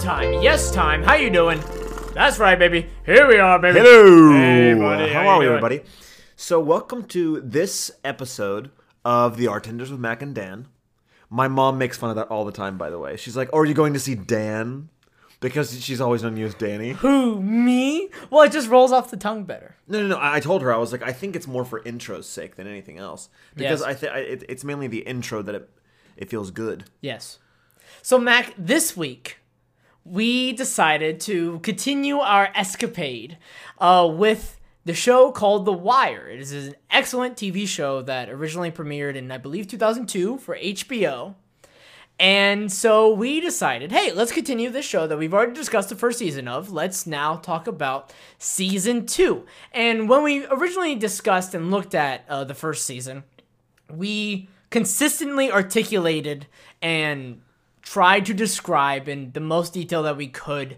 time, yes time. How you doing? That's right, baby. Here we are, baby. Hello. Hey, buddy. How, you are we, everybody? So, welcome to this episode of the Artenders with Mac and Dan. My mom makes fun of that all the time, by the way. She's like, "Oh, are you going to see Dan?" Because she's always known you as Danny. Who me? Well, it just rolls off the tongue better. No, no, no. I I told her I was like, I think it's more for intro's sake than anything else. Because Yes. I think it, it's mainly the intro that it it feels good. Yes. So, Mac, this week we decided to continue our escapade uh, with the show called The Wire. It is an excellent TV show that originally premiered in, I believe, 2002 for HBO. And so we decided, hey, let's continue this show that we've already discussed the first season of. Let's now talk about season two. And when we originally discussed and looked at uh, the first season, we consistently articulated and tried to describe in the most detail that we could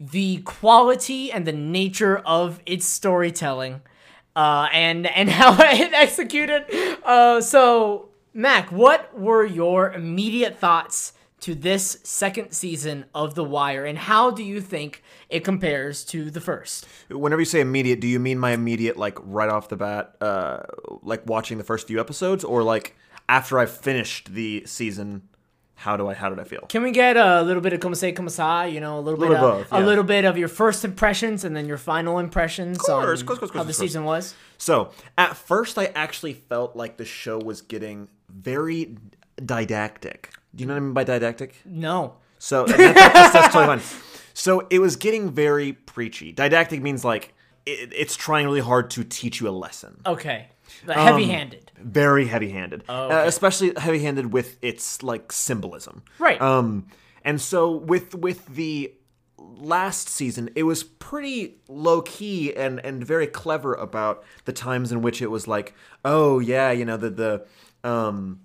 the quality and the nature of its storytelling uh, and and how it executed. Uh, so, Mac, what were your immediate thoughts to this second season of The Wire, and how do you think it compares to the first? Whenever you say immediate, do you mean my immediate like right off the bat, uh, like watching the first few episodes, or like after I finished the season? How do I how did I feel? Can we get a little bit of como se como sa? You know, a little, Little bit of, both, a little bit of your first impressions and then your final impressions course, on course, course, how the season was. So at first, I actually felt like the show was getting very didactic. Do you know what I mean by didactic? No. So that- that's, that's totally fine. So it was getting very preachy. Didactic means like it, it's trying really hard to teach you a lesson. Okay. Um, Heavy-handed. Very heavy-handed, Oh, uh, especially heavy-handed with its like symbolism. Right. Um, and so with with the last season, it was pretty low key and and very clever about the times in which it was like, oh yeah, you know the the um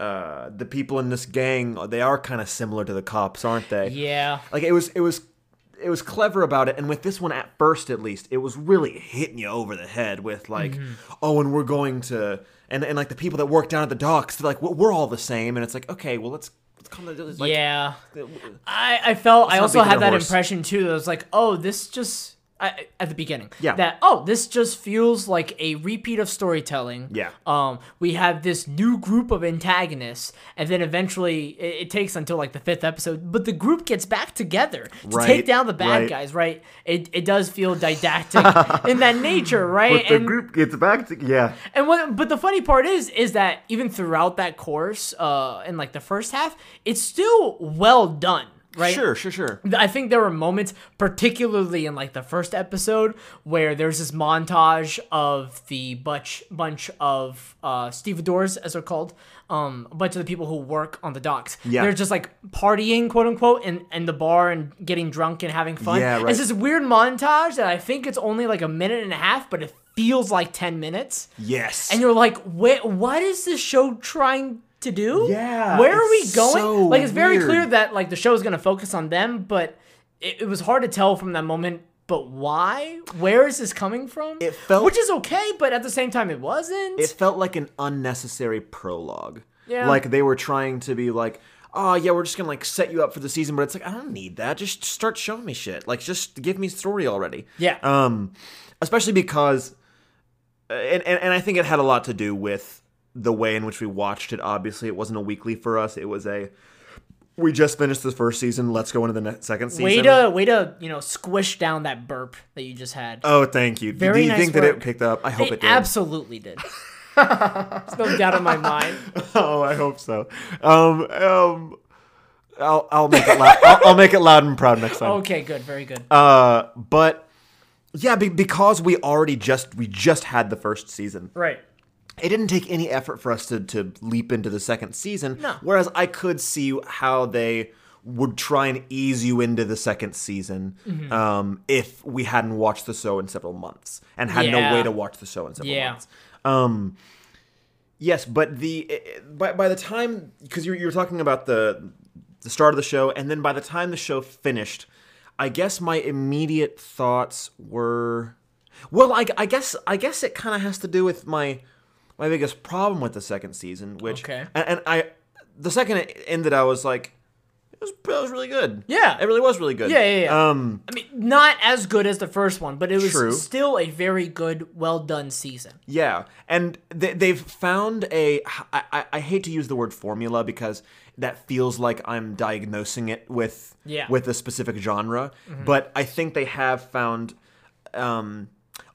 uh the people in this gang they are kind of similar to the cops, aren't they? yeah. Like it was it was it was clever about it and with this one at first at least it was really hitting you over the head with like mm-hmm. oh and we're going to and and like the people that work down at the docks they're like well, we're all the same and it's like okay well let's let's come like, yeah. Uh, I, I felt I also had that horse. impression too. That was like, oh, this just I, at the beginning. Yeah. That oh, this just feels like a repeat of storytelling. Yeah. Um, we have this new group of antagonists, and then eventually it, it takes until like the fifth episode, but the group gets back together to Right, take down the bad right. guys. Right. It it does feel didactic in that nature. Right. the and group gets back to yeah and what, but the funny part is, is that even throughout that course, uh, in like the first half, it's still well done, right? sure sure sure I think there were moments, particularly in like the first episode, where there's this montage of the bunch bunch of uh, stevedores, as they're called, um, a bunch of the people who work on the docks. Yeah. they're just like partying, quote unquote, in, in the bar and getting drunk and having fun. Yeah, right. It's this weird montage that I think it's only like a minute and a half, but it feels like ten minutes yes and you're like, wait, what is this show trying to do? Yeah, where are we going? so like, it's very weird. clear that like the show is gonna focus on them, but it, it was hard to tell from that moment. But why? Where is this coming from? It felt- which is okay, but at the same time, it wasn't. it felt like an unnecessary prologue Yeah. like they were trying to be like oh yeah we're just gonna like set you up for the season but it's like i don't need that just start showing me shit like just give me story already Yeah. um especially because uh, and, and and i think it had a lot to do with the way in which we watched it obviously it wasn't a weekly for us it was a we just finished the first season let's go into the ne- second season way to way to you know squish down that burp that you just had. oh thank you Very do you nice think that it picked up i hope it, it did absolutely did. There's no doubt in my mind. Oh, I hope so. Um, um, I'll I'll make it loud. I'll, I'll make it loud and proud next time. Okay, good, very good. Uh, but yeah, be, because we already just we just had the first season. right. It didn't take any effort for us to to leap into the second season. No. Whereas I could see how they would try and ease you into the second season Mm-hmm. um, if we hadn't watched the show in several months and had Yeah. no way to watch the show in several Yeah. months. Um, yes, but the eh, by by the time because you're you're talking about the the start of the show and then by the time the show finished, I guess my immediate thoughts were well, I, I guess I guess it kind of has to do with my my biggest problem with the second season, which Okay. and, and I the second it ended, I was like, was, it was really good. Yeah. it really was really good. Yeah, yeah, yeah. Um, I mean, not as good as the first one, but it was True. still a very good, well done season. Yeah, and they, they've found a. I, I, I hate to use the word formula because that feels like I'm diagnosing it with Yeah. with a specific genre, but I think they have found, um,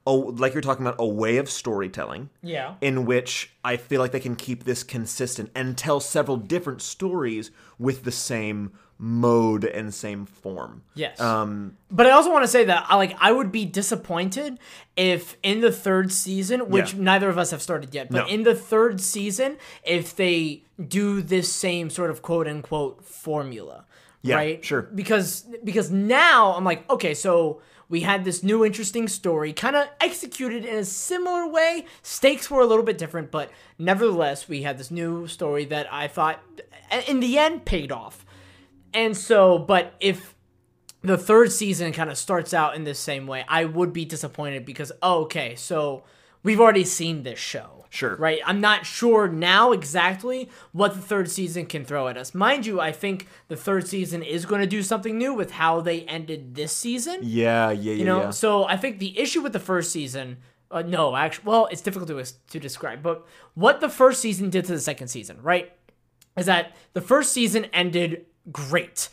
oh, like you're talking about, a way of storytelling. Yeah. In which I feel like they can keep this consistent and tell several different stories with the same mode and same form. Yes. Um, But I also want to say that I like I would be disappointed if in the third season, which Yeah. neither of us have started yet, but No. in the third season, if they do this same sort of quote unquote formula. Yeah, right? sure. Because because now I'm like, okay, so we had this new interesting story, kind of executed in a similar way. Stakes were a little bit different, but nevertheless, we had this new story that I thought, in the end, paid off. And so, but if the third season kind of starts out in the same way, I would be disappointed because, oh, okay, so we've already seen this show. Sure. Right? I'm not sure now exactly what the third season can throw at us. Mind you, I think the third season is going to do something new with how they ended this season. yeah, yeah, yeah. You know, yeah. so I think the issue with the first season, uh, no, actually, well, it's difficult to to describe, but what the first season did to the second season, right, is that the first season ended great,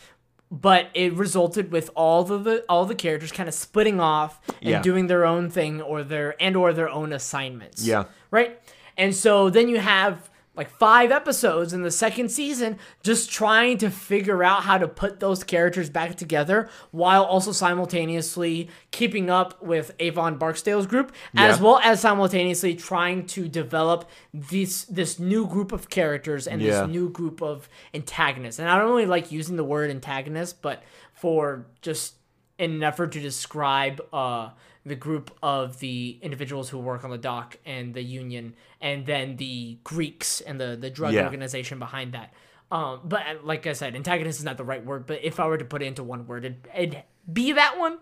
but it resulted with all the, the all the characters kind of splitting off and Yeah. doing their own thing or their and or their own assignments. Yeah. Right, and so then you have like five episodes in the second season just trying to figure out how to put those characters back together while also simultaneously keeping up with Avon Barksdale's group as well as simultaneously trying to develop this this new group of characters and Yeah. this new group of antagonists. And I don't really like using the word antagonist, but for just in an effort to describe uh, the group of the individuals who work on the dock and the union, and then the Greeks and the the drug Yeah. organization behind that. Um, but uh, like I said, antagonist is not the right word. But if I were to put it into one word, it'd, it'd be that one.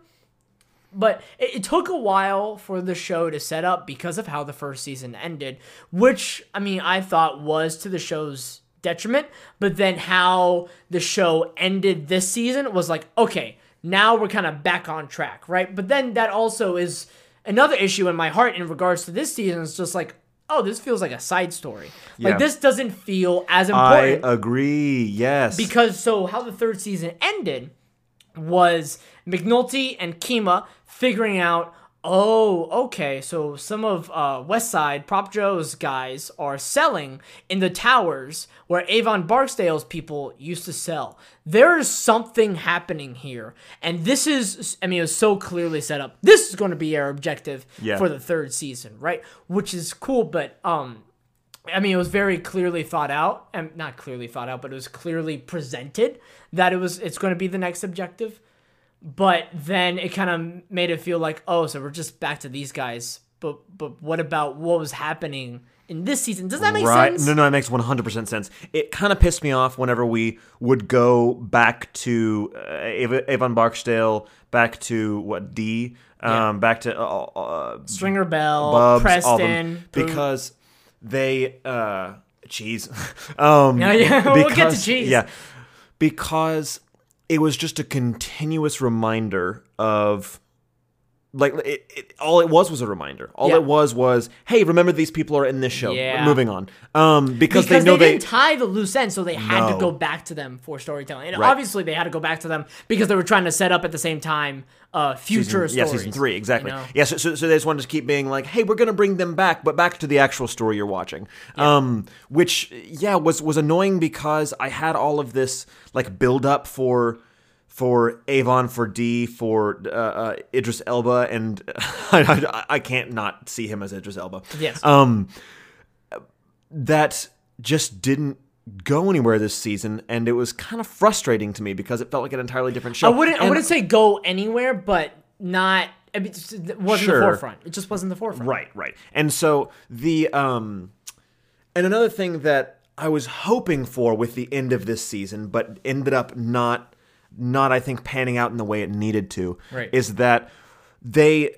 But it, it took a while for the show to set up because of how the first season ended, which I mean I thought was to the show's detriment. But then how the show ended this season was like, okay, now we're kind of back on track, right? But then that also is another issue in my heart in regards to this season. It's just like, oh, this feels like a side story. Yeah. Like this doesn't feel as important. I agree. Yes. because so how the third season ended was McNulty and Kima figuring out, oh, okay, so some of uh, West Side Prop Joe's guys are selling in the towers where Avon Barksdale's people used to sell. There is something happening here, and this is, I mean, it was so clearly set up. This is going to be our objective Yeah. for the third season, right? Which is cool, but um, I mean, it was very clearly thought out, and not clearly thought out, but it was clearly presented that it was it's going to be the next objective. But then it kind of made it feel like, oh, so we're just back to these guys. But but what about what was happening in this season? Does that make right. sense? No, no, it makes 100% sense. It kind of pissed me off whenever we would go back to uh, Avon Barksdale, back to what, D? Um, Back to uh, uh, Stringer Bell, Bubs, Preston, because they, uh, cheese. um, Yeah, yeah, we'll get to cheese. Yeah. Because it was just a continuous reminder of like it, it, all it was was a reminder. All Yeah. it was was, hey, remember these people are in this show. Yeah. Moving on, um, because, because they know they, didn't tie the loose ends, so they had to go back to them for storytelling. And Right. obviously, they had to go back to them because they were trying to set up at the same time uh, future season, yeah, season three, exactly. you know? Yeah, so, so, so they just wanted to keep being like, hey, we're gonna bring them back, but back to the actual story you're watching. Um, which yeah was was annoying because I had all of this like build up for for Avon, for D, for uh, uh, Idris Elba, and I, I, I can't not see him as Idris Elba. Yes. Um, that just didn't go anywhere this season, and it was kind of frustrating to me because it felt like an entirely different show. I wouldn't. I wouldn't say go anywhere, but not. I mean, it wasn't Sure. the forefront. It just wasn't the forefront. Right, right. And so the um and another thing that I was hoping for with the end of this season, but ended up not not I think panning out in the way it needed to, Right. is that they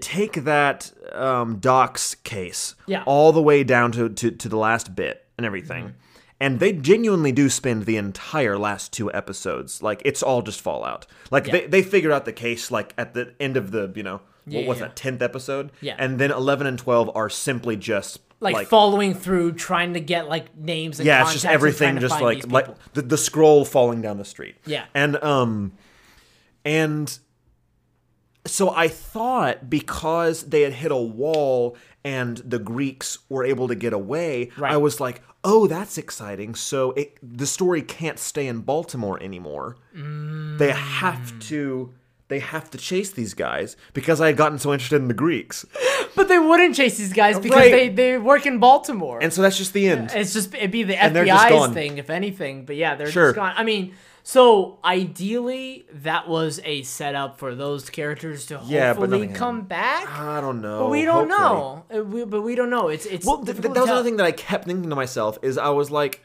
take that um, docks case Yeah. all the way down to, to, to the last bit and everything. and they genuinely do spend the entire last two episodes like it's all just fallout. Like they they figured out the case like at the end of the you know what was yeah. that tenth episode? Yeah. and then eleven and twelve are simply just like, following through, trying to get like names and yeah, it's just everything, just like like the, the scroll falling down the street. Yeah. and um, and so I thought because they had hit a wall and the Greeks were able to get away, Right. I was like, oh, that's exciting. So it, the story can't stay in Baltimore anymore. They have to. They have to chase these guys because I had gotten so interested in the Greeks, But they wouldn't chase these guys because Right. they, they work in Baltimore. and so that's just the end. it's just it'd be the just FBI's thing, if anything. But yeah, they're Sure. just gone. I mean, so ideally that was a setup for those characters to Yeah, but hopefully come back. I don't know. But we don't hopefully. know. Uh, we- but we don't know. It's it's Well, th- that was another thing that I kept thinking to myself is I was like,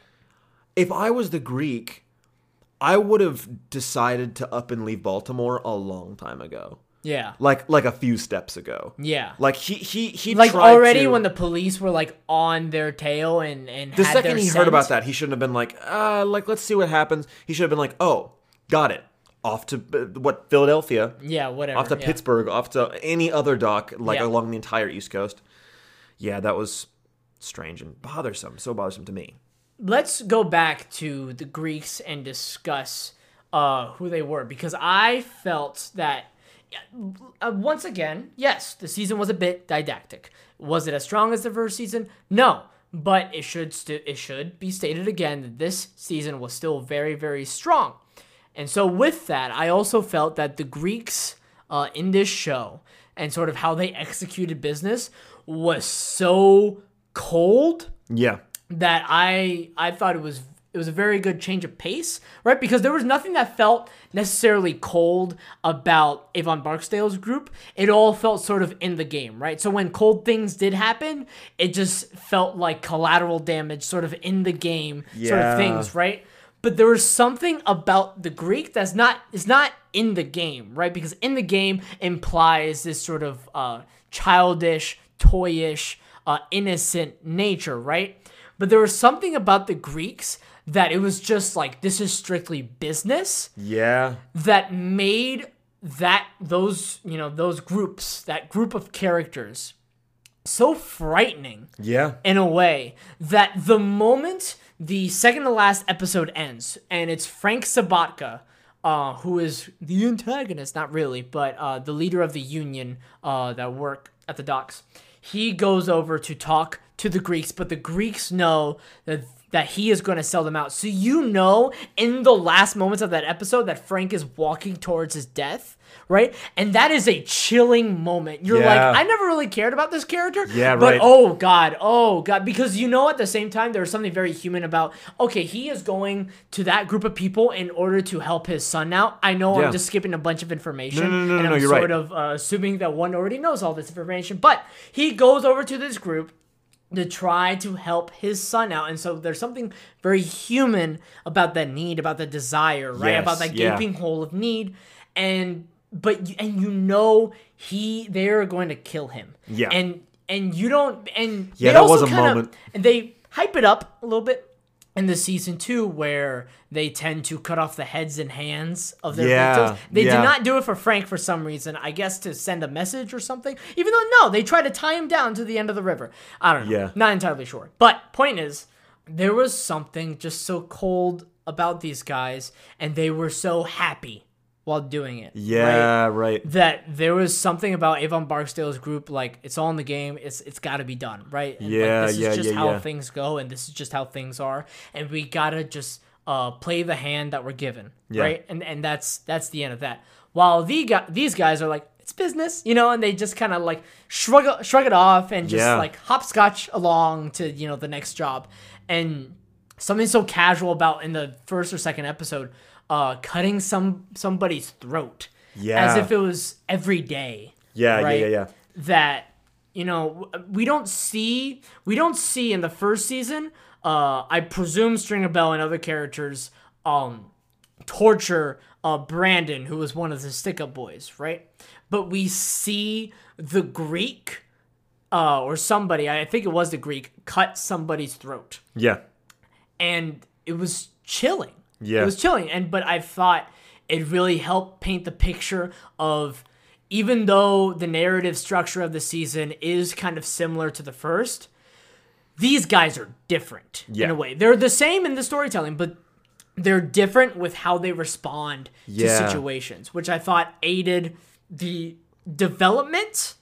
if I was the Greek, I would have decided to up and leave Baltimore a long time ago, Yeah, like like a few steps ago. yeah. Like he he he like already to- when the police were like on their tail and and the second he scent. heard about that, he shouldn't have been like, uh, like let's see what happens. He should have been like, oh, got it, off to uh, what Philadelphia, Yeah, whatever. off to yeah. Pittsburgh, off to any other dock, like Yeah. along the entire East Coast. Yeah, that was strange and bothersome. So bothersome to me. Let's go back to the Greeks and discuss uh, who they were because I felt that uh, once again, yes, the season was a bit didactic. Was it as strong as the first season? No, but it should st- it should be stated again that this season was still very very strong. And so with that, I also felt that the Greeks uh, in this show and sort of how they executed business was so cold Yeah. That I I thought it was it was a very good change of pace, right? Because there was nothing that felt necessarily cold about Avon Barksdale's group. It all felt sort of in the game, right? So when cold things did happen, it just felt like collateral damage, sort of in the game, sort of things, right? But there was something about the Greek that's not is not in the game, right? Because in the game implies this sort of uh, childish, toyish, uh, innocent nature, right? But there was something about the Greeks that it was just like this is strictly business Yeah. that made that those you know those groups that group of characters so frightening Yeah. in a way that the moment the second to last episode ends and it's Frank Sobotka, uh, who is the antagonist, not really, but uh, the leader of the union uh, that work at the docks, he goes over to talk to the Greeks, but the Greeks know that that he is going to sell them out. So you know in the last moments of that episode that Frank is walking towards his death, right? And that is a chilling moment. You're Yeah. like, I never really cared about this character. Yeah, but right. oh god, oh god, because you know at the same time there's something very human about okay, he is going to that group of people in order to help his son out. I know Yeah. I'm just skipping a bunch of information No, no, no, and no, I'm you're sort right. of uh, assuming that one already knows all this information, but he goes over to this group to try to help his son out. And so there's something very human about that need, about the desire, right? Yes, about that yeah. gaping hole of need. And but and you know he they're going to kill him. Yeah. And and you don't and Yeah, they that also was a moment. And they hype it up a little bit in the season two where they tend to cut off the heads and hands of their Yeah, victims. They yeah. did not do it for Frank for some reason. I guess to send a message or something. Even though no, they try to tie him down to the end of the river. I don't know. Yeah. Not entirely sure. But point is, there was something just so cold about these guys, and they were so happy while doing it. Yeah, right. that there was something about Avon Barksdale's group, like it's all in the game. It's it's got to be done, right? And, like, Yeah, this is yeah, just yeah, how yeah. things go, and this is just how things are, and we gotta just uh, play the hand that we're given, right? And and that's that's the end of that. While the guy, these guys are like it's business, you know, and they just kind of like shrug shrug it off and just like hopscotch along to you know the next job, and something so casual about in the first or second episode, uh, cutting some somebody's throat Yeah. as if it was every day. Yeah, right? yeah, yeah, yeah. That you know we don't see we don't see in the first season. Uh, I presume Stringer Bell and other characters um torture uh Brandon, who was one of the stick up boys, right? But we see the Greek uh or somebody, I think it was the Greek, cut somebody's throat. Yeah. and it was chilling. Yeah. It was chilling. And but I thought it really helped paint the picture of even though the narrative structure of the season is kind of similar to the first, these guys are different in a way. They're the same in the storytelling, but they're different with how they respond Yeah. to situations, which I thought aided the development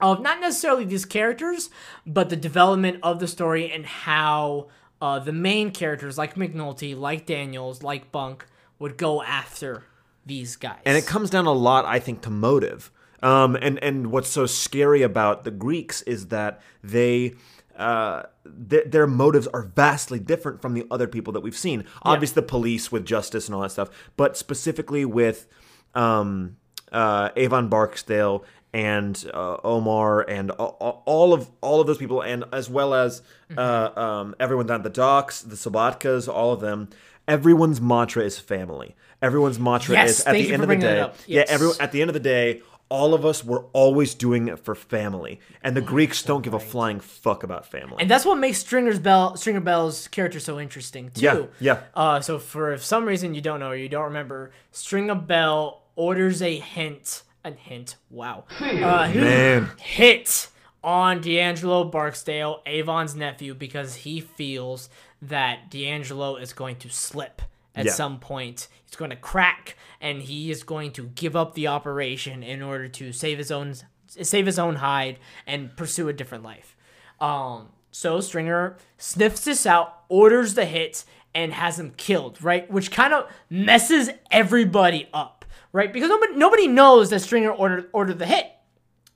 of not necessarily these characters, but the development of the story and how uh, the main characters, like McNulty, like Daniels, like Bunk, would go after these guys. and it comes down a lot, I think, to motive. Um, and and what's so scary about the Greeks is that they. Uh, th- their motives are vastly different from the other people that we've seen. Obviously, the police with justice and all that stuff, but specifically with um, uh, Avon Barksdale and uh, Omar and all of all of those people, and as well as uh, um, everyone down at the docks, the Sobotkas, all of them. Everyone's mantra is family. Everyone's mantra Yes, is at the end of the day. up. Yeah, everyone at the end of the day, all of us were always doing it for family, and Oh, the Greeks don't give a flying fuck about family. and that's what makes Stringer's Bell, Stringer Bell's character so interesting too. Yeah, yeah. Uh, so for if some reason you don't know or you don't remember, Stringer Bell orders a hint, a hint. Wow. Uh, Man. hit on D'Angelo Barksdale, Avon's nephew, because he feels that D'Angelo is going to slip at Yeah. some point. He's going to crack, and he is going to give up the operation in order to save his own save his own hide and pursue a different life. Um, so Stringer sniffs this out, orders the hit, and has him killed. Right, which kind of messes everybody up. Right, because nobody nobody knows that Stringer ordered ordered the hit.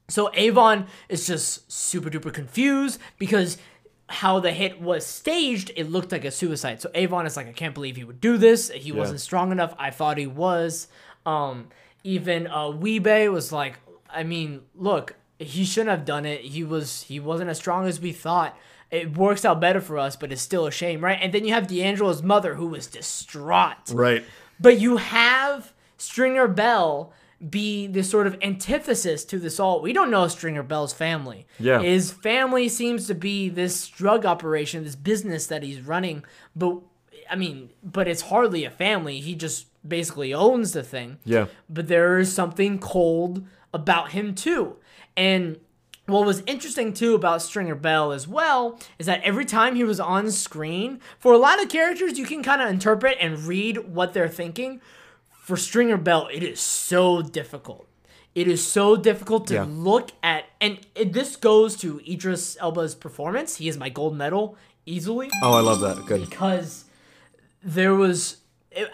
So Avon is just super duper confused because how the hit was staged, it looked like a suicide. So Avon is like, I can't believe he would do this. He wasn't strong enough. I thought he was. Um, even uh, Wee-Bey was like, I mean, look, he shouldn't have done it. He was he wasn't as strong as we thought. It works out better for us, but it's still a shame, right? And then you have D'Angelo's mother who was distraught. right. But you have Stringer Bell be this sort of antithesis to this all. We don't know Stringer Bell's family. Yeah. His family seems to be this drug operation, this business that he's running. But I mean, but it's hardly a family. He just basically owns the thing. Yeah. But there is something cold about him too. And what was interesting too about Stringer Bell as well is that every time he was on screen, for a lot of characters, you can kind of interpret and read what they're thinking. For Stringer Bell, it is so difficult. It is so difficult to Yeah. look at, and it, this goes to Idris Elba's performance. He is my gold medal easily Oh, I love that. Good. because there was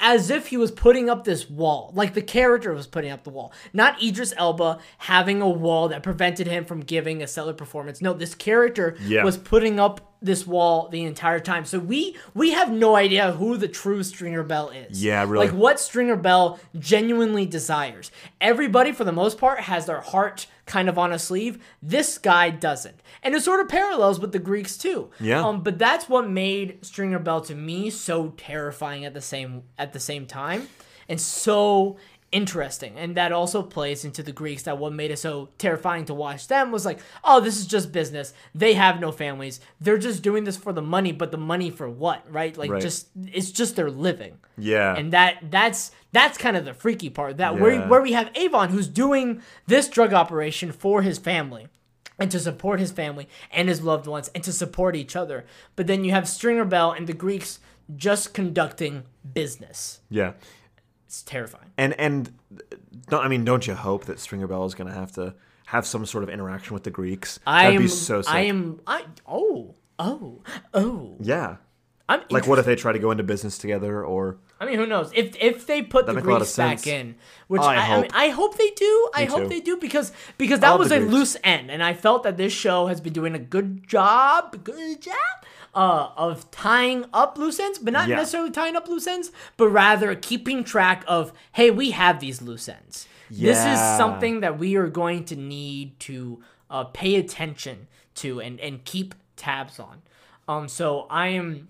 as if he was putting up this wall, like the character was putting up the wall, not Idris Elba having a wall that prevented him from giving a stellar performance. No, this character Yeah. was putting up this wall the entire time. So we we have no idea who the true Stringer Bell is. Yeah, really. Like what Stringer Bell genuinely desires. Everybody, for the most part, has their heart kind of on a sleeve. This guy doesn't, and it sort of parallels with the Greeks too. Yeah. Um, but that's what made Stringer Bell to me so terrifying at the same at the same time, and so interesting. And that also plays into the Greeks. That what made it so terrifying to watch them was like, oh, this is just business. They have no families. They're just doing this for the money. But the money for what? Right? Like Right. just it's just their living Yeah. and that that's that's kind of the freaky part that where Yeah. where we have Avon who's doing this drug operation for his family and to support his family and his loved ones and to support each other but then you have Stringer Bell and the Greeks just conducting business yeah. it's terrifying And and don't I mean don't you hope that Stringer Bell is going to have to have some sort of interaction with the Greeks? I That'd am be so sick. I am I oh oh oh yeah. I'm Like what if they try to go into business together or I mean, who knows? If if they put the make a Greeks back in, which I I, I, hope. mean, I hope they do. I hope too. they do because because that was a Greeks. loose end, and I felt that this show has been doing a good job, good job, uh, of tying up loose ends, but not Yeah. necessarily tying up loose ends, but rather keeping track of, hey, we have these loose ends. This is something that we are going to need to uh, pay attention to and and keep tabs on. Um, so I am.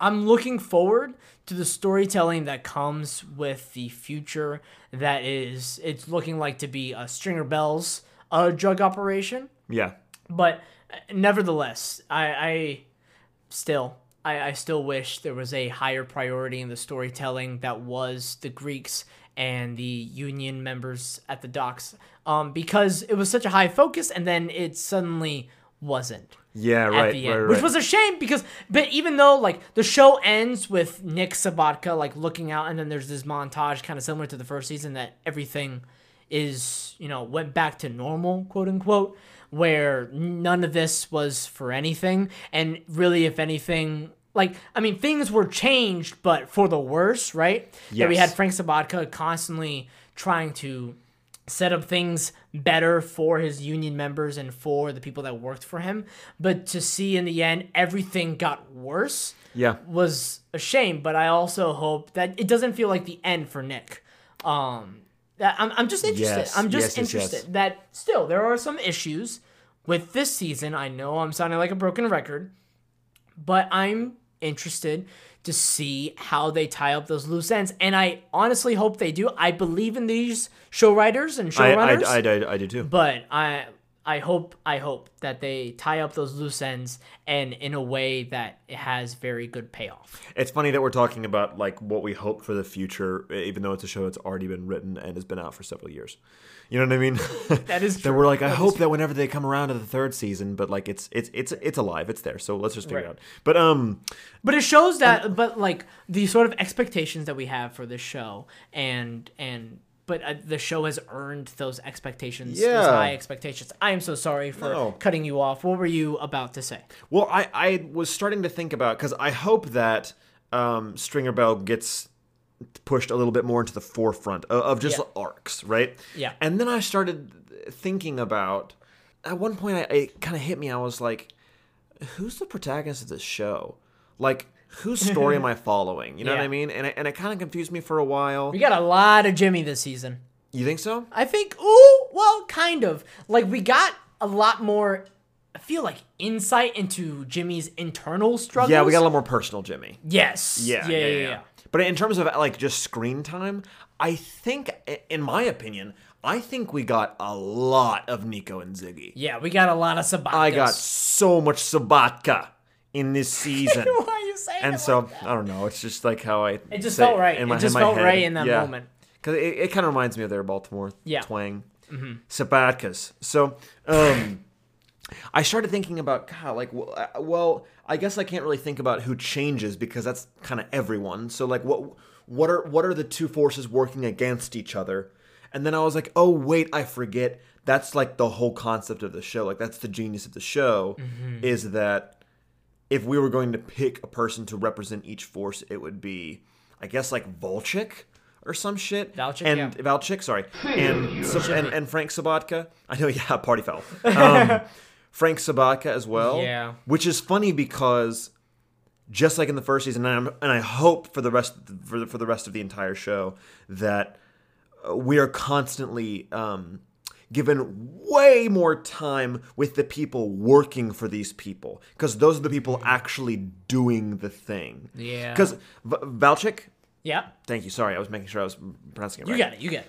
I'm looking forward to the storytelling that comes with the future that is it's looking like to be a Stringer Bell's uh, drug operation. yeah. But uh, nevertheless, I, I still I, I still wish there was a higher priority in the storytelling that was the Greeks and the Union members at the docks, um, because it was such a high focus, and then it suddenly wasn't Yeah, right, the right, end, right. which was a shame because, but even though like the show ends with Nick Sobotka like looking out, and then there's this montage kind of similar to the first season that everything is you know went back to normal, quote unquote, where none of this was for anything, and really, if anything. Like I mean, things were changed, but for the worse, right? Yeah, we had Frank Sobotka constantly trying to set up things better for his union members and for the people that worked for him. But to see in the end everything got worse yeah. was a shame. But I also hope that it doesn't feel like the end for Nick. Um, that I'm, I'm just interested. Yes, I'm just yes, yes, yes. interested that still there are some issues with this season. I know I'm sounding like a broken record, but I'm interested to see how they tie up those loose ends. And I honestly hope they do. I believe in these show writers and I, showrunners, I, I, I, I do too. but I I hope I hope that they tie up those loose ends and in a way that it has very good payoff. It's funny that we're talking about like what we hope for the future, even though it's a show that's already been written and has been out for several years. You know what I mean? That is true. that we're like, I That hope that whenever they come around to the third season, but like it's it's it's it's alive, it's there. So let's just figure Right. it out. But um, But it shows that, but like the sort of expectations that we have for this show, and and but uh, the show has earned those expectations, those Yeah. high expectations. I am so sorry for No. cutting you off. What were you about to say? Well, I, I was starting to think about because I hope that um, Stringer Bell gets pushed a little bit more into the forefront of, of just Yeah. arcs, right? Yeah. And then I started thinking about. At one point, I, it kind of hit me. I was like, "Who's the protagonist of this show? Like, whose story am I following? You know what I mean?" And it, and it kind of confused me for a while. We got a lot of Jimmy this season. You think so? I think, ooh, well, kind of. Like, we got a lot more, I feel like, insight into Jimmy's internal struggles. Yeah, we got a little more personal, Jimmy. Yes. Yeah, yeah, yeah, yeah. But in terms of like just screen time, I think, in my opinion, I think we got a lot of Nico and Ziggy. Yeah, we got a lot of Sabatas. I got so much Sobotka in this season. Why are you saying and it so like that? I don't know. It's just like how I. It just felt right. in my- it just in my felt head. right in that Yeah. moment. because it, it kind of reminds me of their Baltimore Yeah. twang. Sobotkas. So, um, I started thinking about God, like, well, uh, well, I guess I can't really think about who changes because that's kind of everyone. So, like, what what are what are the two forces working against each other? And then I was like, oh wait, I forget. That's like the whole concept of the show. Like, that's the genius of the show is that if we were going to pick a person to represent each force, it would be, I guess, like Volchik or some shit. Valchek, and yeah. Valchek, sorry, and, and and Frank Sobotka. I know, yeah, party foul. Um, Frank Sobotka as well. Yeah. which is funny because just like in the first season, and, I'm, and I hope for the rest for the, for the rest of the entire show that uh, we are constantly um, given way more time with the people working for these people because those are the people actually doing the thing. Yeah. Because v- Valchek, Yeah. thank you. Sorry, I was making sure I was pronouncing it right You got it. You got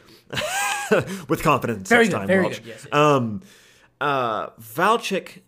it. with confidence. Very good, time, very Welch. good, yes, yes. Um, uh, Valchek,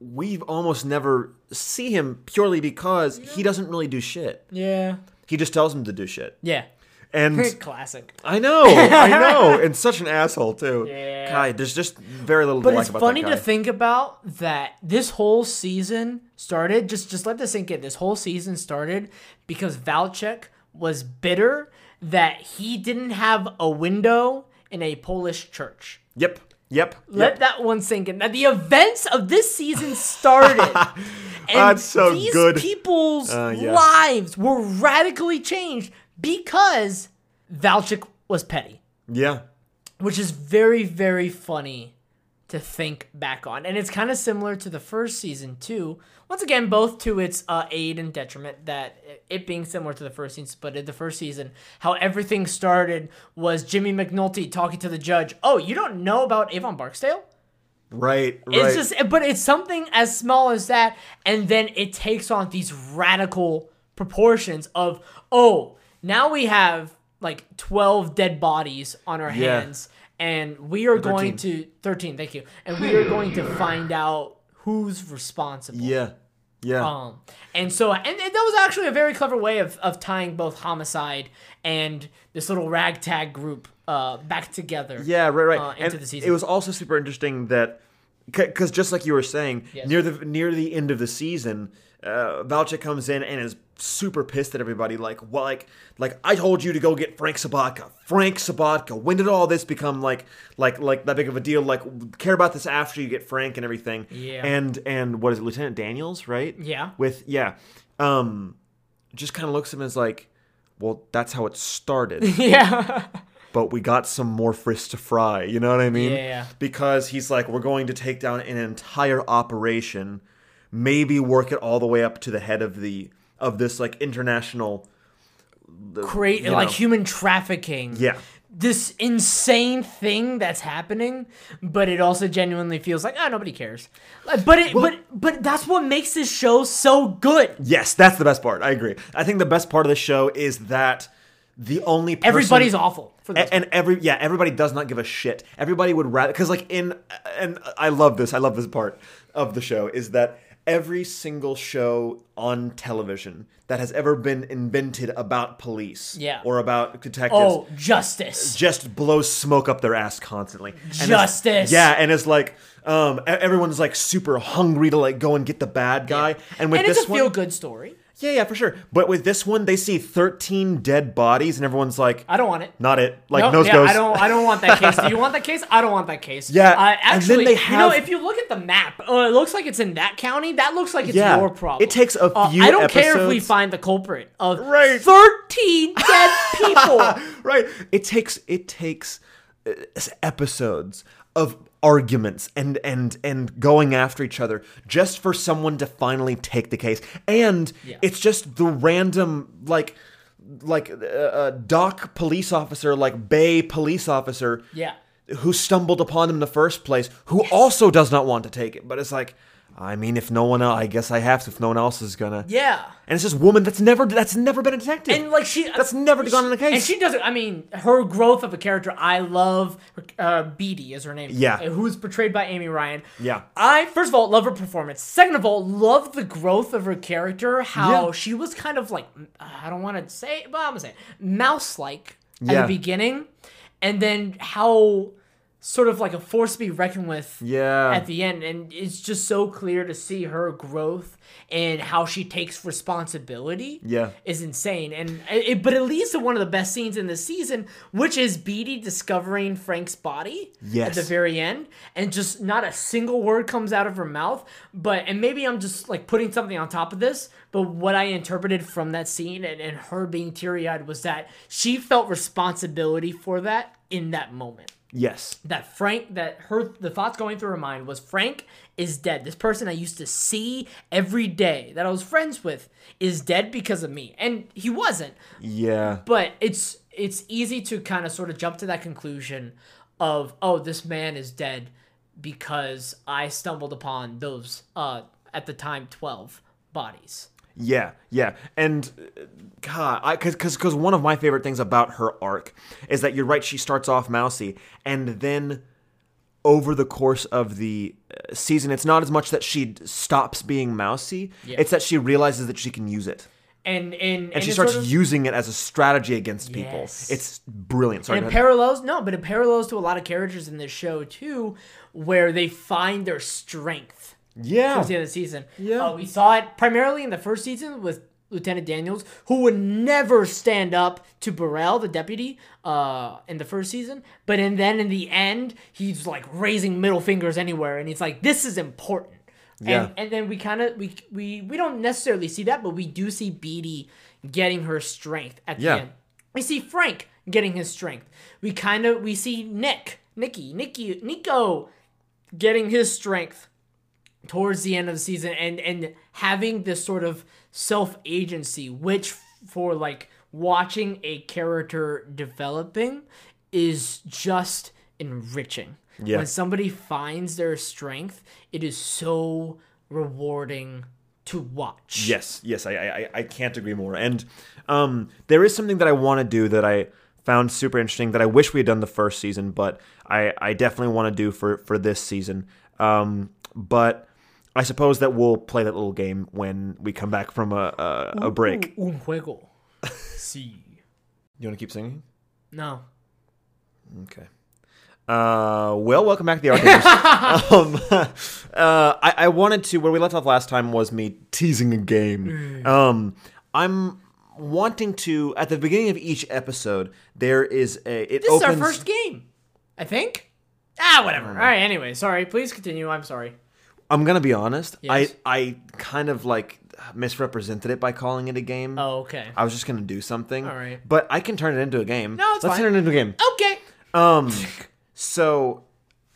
we've almost never see him purely because he doesn't really do shit. Yeah. He just tells him to do shit. Yeah. And Classic. I know, I know, and such an asshole too. Yeah. God, there's just very little But to like it's about funny that to think about that this whole season started. Just just let this sink in. This whole season started because Valchek was bitter that he didn't have a window in a Polish church. Yep, yep. Let yep. that one sink in. Now the events of this season started. and That's so these good. people's Uh, yeah. lives were radically changed because Valchek was petty. Yeah, which is very very funny to think back on. And it's kind of similar to the first season too. Once again both to its uh, aid and detriment that it being similar to the first season but in the first season how everything started was jimmy mcnulty talking to the judge oh you don't know about avon barksdale? Right, right. it's just but it's something as small as that and then it takes on these radical proportions of oh now we have like 12 dead bodies on our Yeah. hands and we are going to 13 thank you and we are going to find out who's responsible yeah, Yeah. Um, and so, and, and that was actually a very clever way of, of tying both homicide and this little ragtag group uh, back together. Yeah, right, right. uh, into and the season. It was also super interesting that because just like you were saying, Yes. near the near the end of the season, uh, Valchek comes in and is super pissed at everybody. Like, well, like, like I told you to go get Frank Sobotka. Frank Sobotka. When did all this become like, like, like that big of a deal? Like, care about this after you get Frank and everything. Yeah. And and what is it, Lieutenant Daniels, right? Yeah. With yeah, um, just kind of looks at him as like, well, that's how it started yeah. But we got some more fish to fry. You know what I mean? Yeah. Because he's like, we're going to take down an entire operation, maybe work it all the way up to the head of the of this like international. Create like know. human trafficking. Yeah. This insane thing that's happening, but it also genuinely feels like ah nobody cares. But it, but but that's what makes this show so good. Yes, that's the best part. I agree. I think the best part of the show is that the only person, Everybody's awful for this. And every yeah everybody does not give a shit everybody would rather because like in and i love this i love this part of the show is that every single show on television that has ever been invented about police Yeah. or about detectives oh, justice. just blows smoke up their ass constantly And Justice. yeah and it's like um everyone's like super hungry to like go and get the bad guy and with and this it's a feel good story. Yeah yeah for sure but with this one they see 13 dead bodies and everyone's like I don't want it. not it like no, nose yeah, goes I don't. I don't want that case. Do you want that case? I don't want that case. Yeah, Uh, and then actually, they you know, if you look at the map, uh, it looks like it's in that county. That looks like it's Yeah, your problem. it takes a Uh, I don't care if we find the culprit of Right. thirteen dead people. right it takes it takes uh, episodes of arguments and and and going after each other just for someone to finally take the case and Yeah. it's just the random like like uh, uh, dock police officer like bay police officer yeah. Who stumbled upon him in the first place who also does not want to take it but it's like i mean if no one else i guess i have to if no one else is gonna Yeah. and it's this woman that's never that's never been a detective And like she, That's never gone in the case. And she doesn't. I mean, her growth of a character. I love. Uh, Beadie is her name. Yeah. uh, Who's portrayed by Amy Ryan. Yeah. I first of all love her performance. Second of all, love the growth of her character. How Yeah. she was kind of like I don't want to say, but I'm gonna say mouse like at the beginning, and then how sort of like a force to be reckoned with yeah. at the end. And it's just so clear to see her growth and how she takes responsibility Yeah. is insane. And it, but it leads to one of the best scenes in the season which is Beadie discovering Frank's body yes. at the very end. And just not a single word comes out of her mouth. But and maybe I'm just like putting something on top of this but what I interpreted from that scene and, and her being teary-eyed was that she felt responsibility for that in that moment yes that Frank that her the thoughts going through her mind was Frank is dead. This person I used to see every day that I was friends with is dead because of me. And he wasn't. yeah But it's it's easy to kind of sort of jump to that conclusion of oh this man is dead because I stumbled upon those uh at the time 12 bodies. Yeah, yeah, and uh, God, I because because because one of my favorite things about her arc is that you're right. She starts off mousy, and then over the course of the uh, season, it's not as much that she stops being mousy; Yeah. it's that she realizes that she can use it, And and and she starts sort of- using it as a strategy against people. Yes. It's brilliant. Sorry, And it parallels no, but it parallels to a lot of characters in this show too, where they find their strength yeah, towards the end of the season. Yeah. Uh, we saw it primarily in the first season with Lieutenant Daniels, who would never stand up to Burrell, the deputy, uh, in the first season. But and then in the end, he's like raising middle fingers anywhere, and he's like, "This is important." Yeah. And and then we kind of we we we don't necessarily see that, but we do see Beadie getting her strength at the end. We see Frank getting his strength. We kind of we see Nick, Nicky, Nicky, Nico getting his strength towards the end of the season and and having this sort of self agency which for like watching a character developing is just enriching Yeah. when somebody finds their strength it is so rewarding to watch Yes, yes, I, I, I can't agree more. And um, there is something that I want to do that I found super interesting that I wish we had done the first season, but I, I definitely want to do for, for this season. Um, but I suppose that we'll play that little game when we come back from a a, a break. Un juego. sí. You want to keep singing? No. Okay. Uh, well, welcome back to the Arcade. um, uh, I, I wanted to. Where we left off last time was me teasing a game. Um, I'm wanting to at the beginning of each episode. There is a. It This opens. is our first game. I think. Ah, whatever. All right. Anyway, sorry. Please continue. I'm sorry. I'm gonna be honest. Yes. I I kind of like misrepresented it by calling it a game. Oh, okay. I was just gonna do something. All right. But I can turn it into a game. No, it's Let's fine. turn it into a game. Okay. Um, so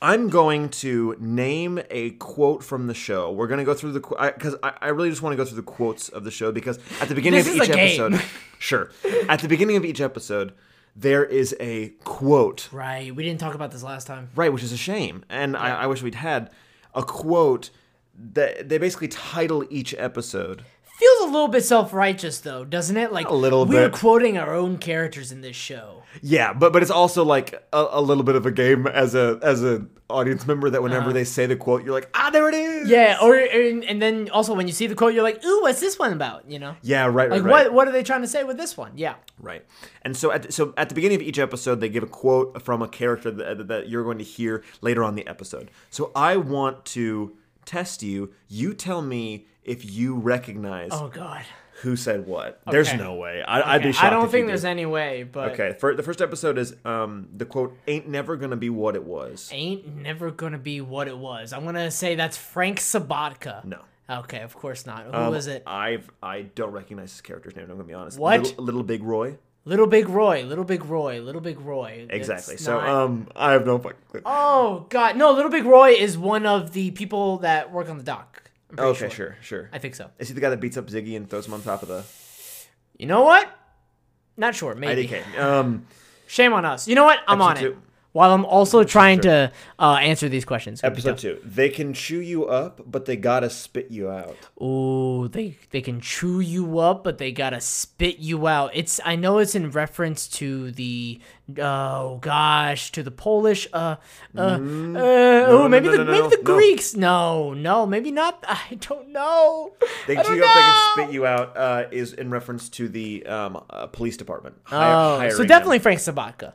I'm going to name a quote from the show. We're going to go through the because I, I, really just want to go through the quotes of the show because at the beginning of each episode, sure, at the beginning of each episode, there is a quote, Right. We didn't talk about this last time. right, which is a shame, and I, I wish we'd had a quote that they basically title each episode. Feels a little bit self-righteous though, doesn't it? Like A little we're bit. quoting our own characters in this show. Yeah, but but it's also like a, a little bit of a game as a as a audience member that whenever Uh-huh. they say the quote, you're like, ah, there it is. Yeah, or and, and then also when you see the quote, you're like, "Ooh, what's this one about?" You know, Yeah, right, right, like right. what what are they trying to say with this one? Yeah, Right. And so at the, so at the beginning of each episode, they give a quote from a character that, that you're going to hear later on the episode. So I want to test you. You tell me if you recognize Oh God. who said what. There's no way. I, I'd be shocked. I don't think there's did. any way, but Okay. For, the first episode is um the quote ain't never gonna be what it was. ain't never gonna be what it was. I'm gonna say that's Frank Sobotka. No. Okay, of course not. Who Um, was it? I've I don't recognize his character's name. I'm gonna be honest. What? Little, Little Big Roy. Little Big Roy. Little Big Roy. Little Big Roy. Exactly. It's So not- um I have no fucking clue. Oh God, no! Little Big Roy is one of the people that work on the dock. I'm okay, sure. sure, sure. I think so. Is he the guy that beats up Ziggy and throws him on top of the You know what? Not sure. Maybe. IDK? Um. Shame on us. You know what? I'm on it. two. While I'm also trying to uh, answer these questions. Episode two. They can chew you up, but they gotta spit you out. Ooh, they they can chew you up, but they gotta spit you out. It's I know it's in reference to the oh gosh to the Polish uh uh, uh oh maybe no, the no, no, maybe the. Greeks no no maybe not I don't know They chew you up, they can spit you out. Uh, is in reference to the um uh, police department. Hi- Oh, so them. definitely Frank Sobotka,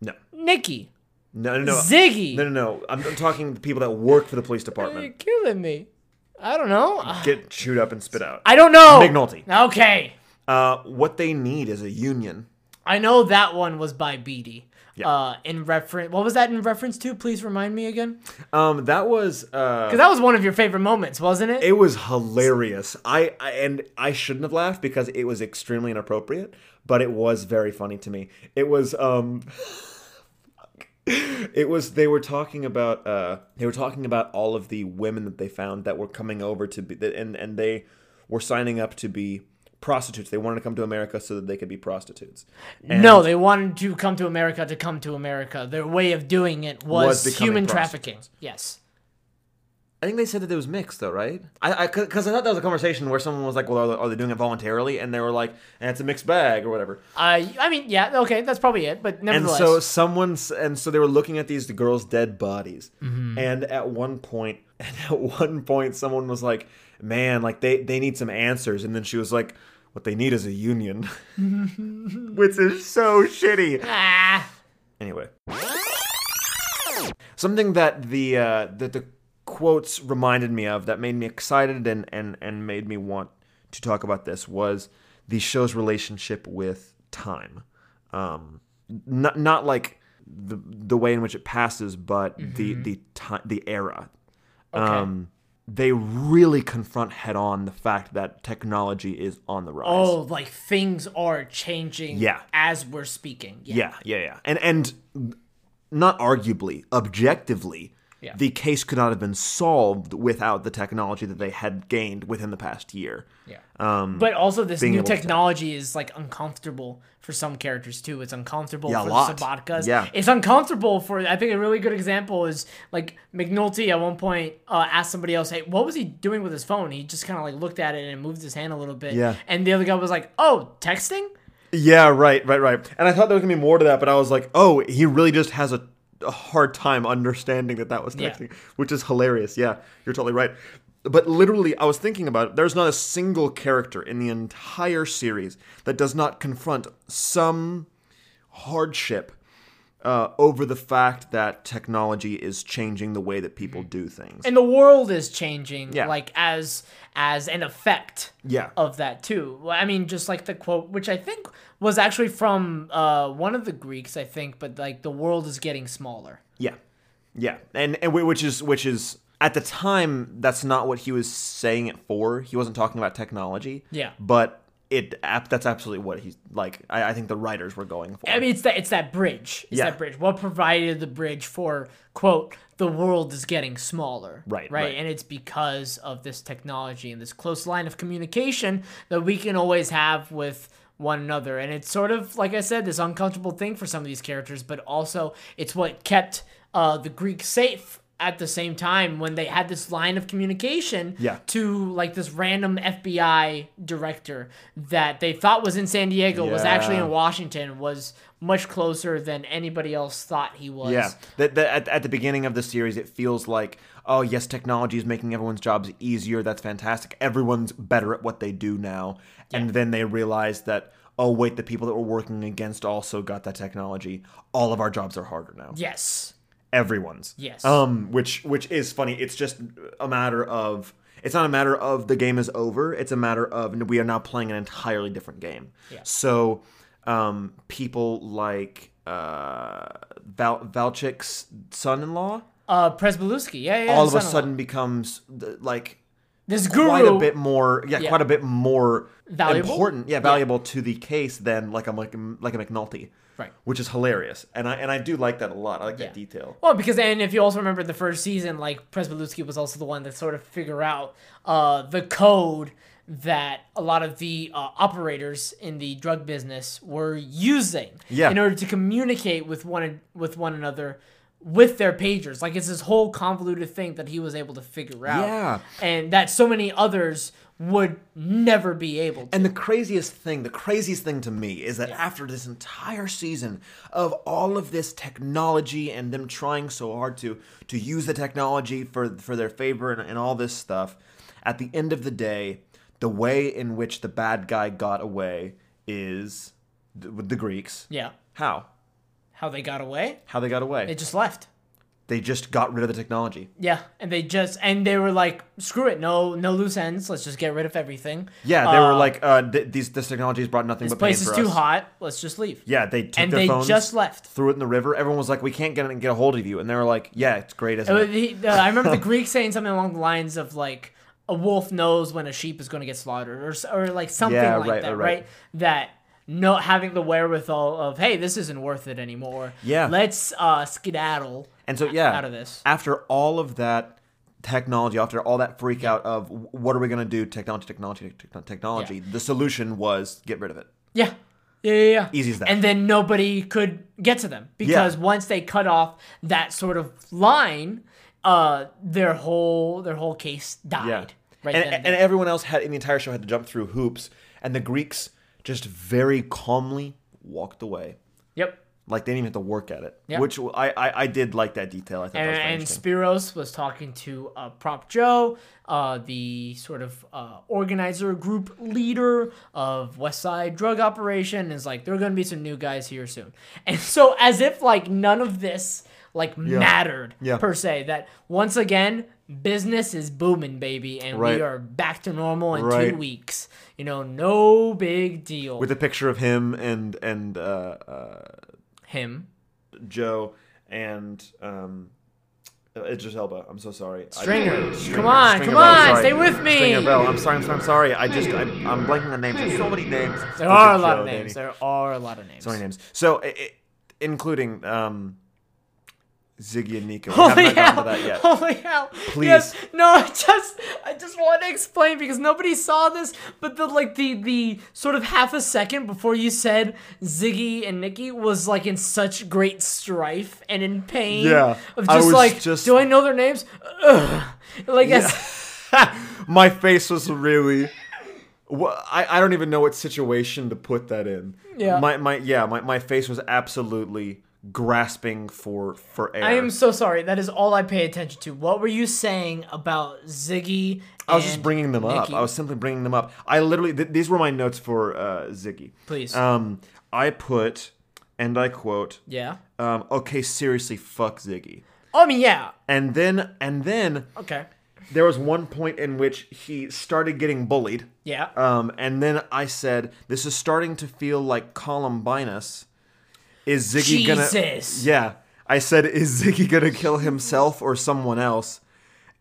no, Nikki, no, no, no. Ziggy. No, no, no. I'm, I'm talking the people that work for the police department. You're killing me. I don't know. Uh, Get chewed up and spit out. I don't know. McNulty. Okay. Uh, what they need is a union. I know that one was by Beadie. Yeah. Uh, in reference, what was that in reference to? Please remind me again. Um, that was uh, Because that was one of your favorite moments, wasn't it? It was hilarious. I, I and I shouldn't have laughed because it was extremely inappropriate, but it was very funny to me. It was um it was they were talking about uh they were talking about all of the women that they found that were coming over to be and and they were signing up to be prostitutes. They wanted to come to America so that they could be prostitutes. And no, they wanted to come to America to come to America. Their way of doing it was, Was human trafficking. Yes. I think they said that it was mixed though, right? I I because I thought that was a conversation where someone was like, "Well, are they, are they doing it voluntarily?" And they were like, "And it's a mixed bag or whatever." Uh, I mean, yeah, okay, that's probably it. But nevertheless, and so someone's and so they were looking at these the girls' dead bodies, and at one point, and at one point, someone was like, "Man, like they they need some answers," and then she was like, "What they need is a union," which is so shitty. ah, Anyway, something that the uh, that the quotes reminded me of that made me excited and and and made me want to talk about this was the show's relationship with time. Um, not not like the the way in which it passes, but the the time the era. Um, they really confront head on the fact that technology is on the rise. oh, like things are changing. Yeah. as we're speaking. Yeah. Yeah, yeah, yeah. And and not arguably, objectively, Yeah. the case could not have been solved without the technology that they had gained within the past year. Yeah. Um, But also, this new technology is like uncomfortable for some characters too. It's uncomfortable Yeah, for the Sobotkas. Yeah. It's uncomfortable for. I think a really good example is like McNulty at one point uh, asked somebody else, "Hey, what was he doing with his phone?" He just kind of like looked at it and moved his hand a little bit. Yeah. And the other guy was like, "Oh, texting." yeah, right, right, right. And I thought there was gonna be more to that, but I was like, oh, he really just has a, a hard time understanding that that was Yeah. texting, which is hilarious. Yeah, you're totally right. but literally, I was thinking about it. There's not a single character in the entire series that does not confront some hardship uh, over the fact that technology is changing the way that people do things. and the world is changing Yeah. like as as an effect Yeah. of that too i mean just like the quote which i think was actually from uh one of the greeks i think but like the world is getting smaller Yeah, yeah, and and whi- which is which is at the time that's not what he was saying it for. He wasn't talking about technology. Yeah. but it that's absolutely what he's like. I, I think the writers were going for. i mean it's that it's that bridge it's Yeah. that bridge what provided the bridge for quote the world is getting smaller Right, right right. and it's because of this technology and this close line of communication that we can always have with one another and it's sort of like i said this uncomfortable thing for some of these characters but also it's what kept uh, the greek safe at the same time when they had this line of communication Yeah. to like this random FBI director that they thought was in San Diego was actually in Washington was much closer than anybody else thought he was. Yeah, that, that at, at the beginning of the series, it feels like, oh yes, technology is making everyone's jobs easier. That's fantastic. Everyone's better at what they do now, and then they realize that, oh wait, the people that were working against also got that technology. All of our jobs are harder now. Yes. Everyone's. Yes. Um, which which is funny. It's just a matter of. It's not a matter of the game is over. It's a matter of we are now playing an entirely different game. Yeah. So, um, people like uh, Val- Valchek's son-in-law Uh, Pryzbylewski. Yeah, yeah. all of a sudden becomes th- like this guru. quite a bit more yeah, Yeah. quite a bit more Valuable? important yeah valuable to the case than like a like a, like a McNulty Right. which is hilarious and I and I do like that a lot I like Yeah. that detail Well, because and if you also remember the first season, like Pryzbylewski was also the one that sort of figure out uh, the code that a lot of the uh, operators in the drug business were using Yeah. in order to communicate with one with one another with their pagers. Like it's this whole convoluted thing that he was able to figure out. Yeah. and that so many others would never be able to. And the craziest thing, the craziest thing to me is that after this entire season of all of this technology and them trying so hard to to use the technology for for their favor and, and all this stuff, at the end of the day, the way in which the bad guy got away is th- with the Greeks. yeah, How? how they got away? How they got away? They just left. They just got rid of the technology. Yeah, and they just and they were like, "Screw it, no, no loose ends. Let's just get rid of everything." Yeah, they were Uh, like, uh, th- these this technology has brought nothing "This but place is too us. hot. Let's just leave." Yeah, they took and their they phones, just left. threw it in the river. Everyone was like, "We can't get and get a hold of you," and they were like, "Yeah, it's great, isn't Uh, it?" the- uh, I remember the Greeks saying something along the lines of like, "A wolf knows when a sheep is going to get slaughtered," or or like something Yeah, like right, that, right, right. That no having the wherewithal of, "Hey, this isn't worth it anymore. Yeah. let's uh, skedaddle." And so, yeah, out of this. after all of that technology, after all that freak out of what are we going to do, technology, technology, techno- technology, the solution was get rid of it. Yeah. Yeah, yeah, yeah. Easy as that. And then nobody could get to them because Yeah. once they cut off that sort of line, uh, their whole their whole case died. Yeah, Right and, then and everyone else had in the entire show had to jump through hoops, and the Greeks just very calmly walked away. Yep. Like they didn't even have to work at it, Yeah. which I, I I did like that detail. I thought And, that was and. Spiros was talking to uh, Prop Joe, uh, the sort of uh, organizer, group leader of West Side Drug Operation, is like, there are going to be some new guys here soon. And so, as if like none of this like mattered Yeah. per se, that once again, business is booming, baby, and Right. we are back to normal in Right. two weeks. You know, no big deal. with a picture of him and and uh, uh, him. Joe and um, Idris Elba. I'm so sorry. I- Stringer. Stringer. Come on, Stringer come Bell, on, sorry. stay with me. Stringer Bell. I'm sorry. I'm sorry. I'm sorry. I just I, I'm blanking on names. There's so many names. There are a lot Joe, of names. Danny. There are a lot of names. So many names. So i i including um, Ziggy and Nico. We Holy gotten hell! to that yet. Holy hell! Please. Yes. No, I just I just want to explain because nobody saw this, but the like the the sort of half a second before you said Ziggy and Nikki was like in such great strife and in pain. Yeah, Of I just was like, just- do I know their names? Ugh. Like as- My face was really. I, I don't even know what situation to put that in. Yeah. My my yeah my, my face was absolutely grasping for for air. I am so sorry. That is all I pay attention to. What were you saying about Ziggy? I was just bringing them up. I was simply bringing them up. I literally th- these were my notes for uh, Ziggy. Please. Um, I put, and I quote, yeah. um, "Okay, seriously, fuck Ziggy." Oh, I mean, yeah. And then and then Okay. there was one point in which he started getting bullied. Yeah. Um, and then I said, "This is starting to feel like Columbinus. Is Ziggy Jesus. gonna? Yeah, I said, is Ziggy gonna kill himself or someone else?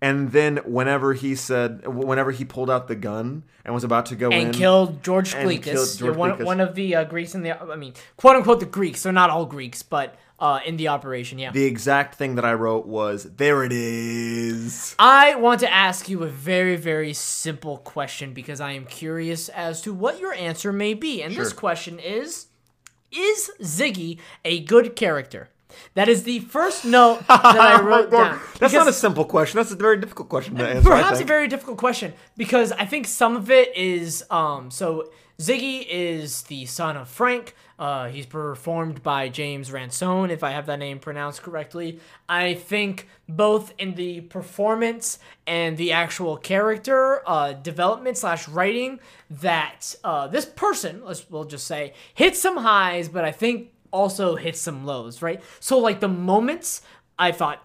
And then whenever he said, whenever he pulled out the gun and was about to go in, and killed George and Glekas. killed You're George one, one of the uh, Greeks in the. I mean, quote unquote, the Greeks. They're not all Greeks, but uh, in the operation, yeah. the exact thing that I wrote was, "There it is." I want to ask you a very, very simple question because I am curious as to what your answer may be. And this question is Is Ziggy a good character? That is the first note that I wrote down. That's not a simple question. That's a very difficult question to answer. Perhaps a very difficult question because I think some of it is um so Ziggy is the son of Frank. Uh, he's performed by James Ransone, if I have that name pronounced correctly. I think both in the performance and the actual character uh, development slash writing that uh, this person, let's we'll just say, hit some highs, but I think also hit some lows, right? So like the moments I thought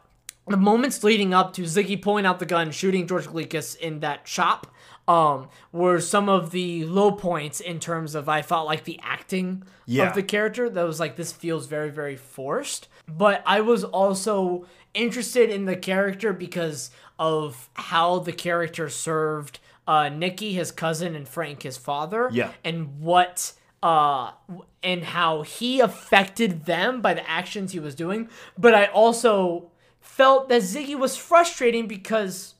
the moments leading up to Ziggy pulling out the gun, shooting George Glekas in that shop, um, were some of the low points in terms of I felt like the acting Yeah. of the character. That was like this feels very very forced. But I was also interested in the character because of how the character served uh, Nikki, his cousin, and Frank, his father. Yeah. and what uh and how he affected them by the actions he was doing but i also felt that ziggy was frustrating because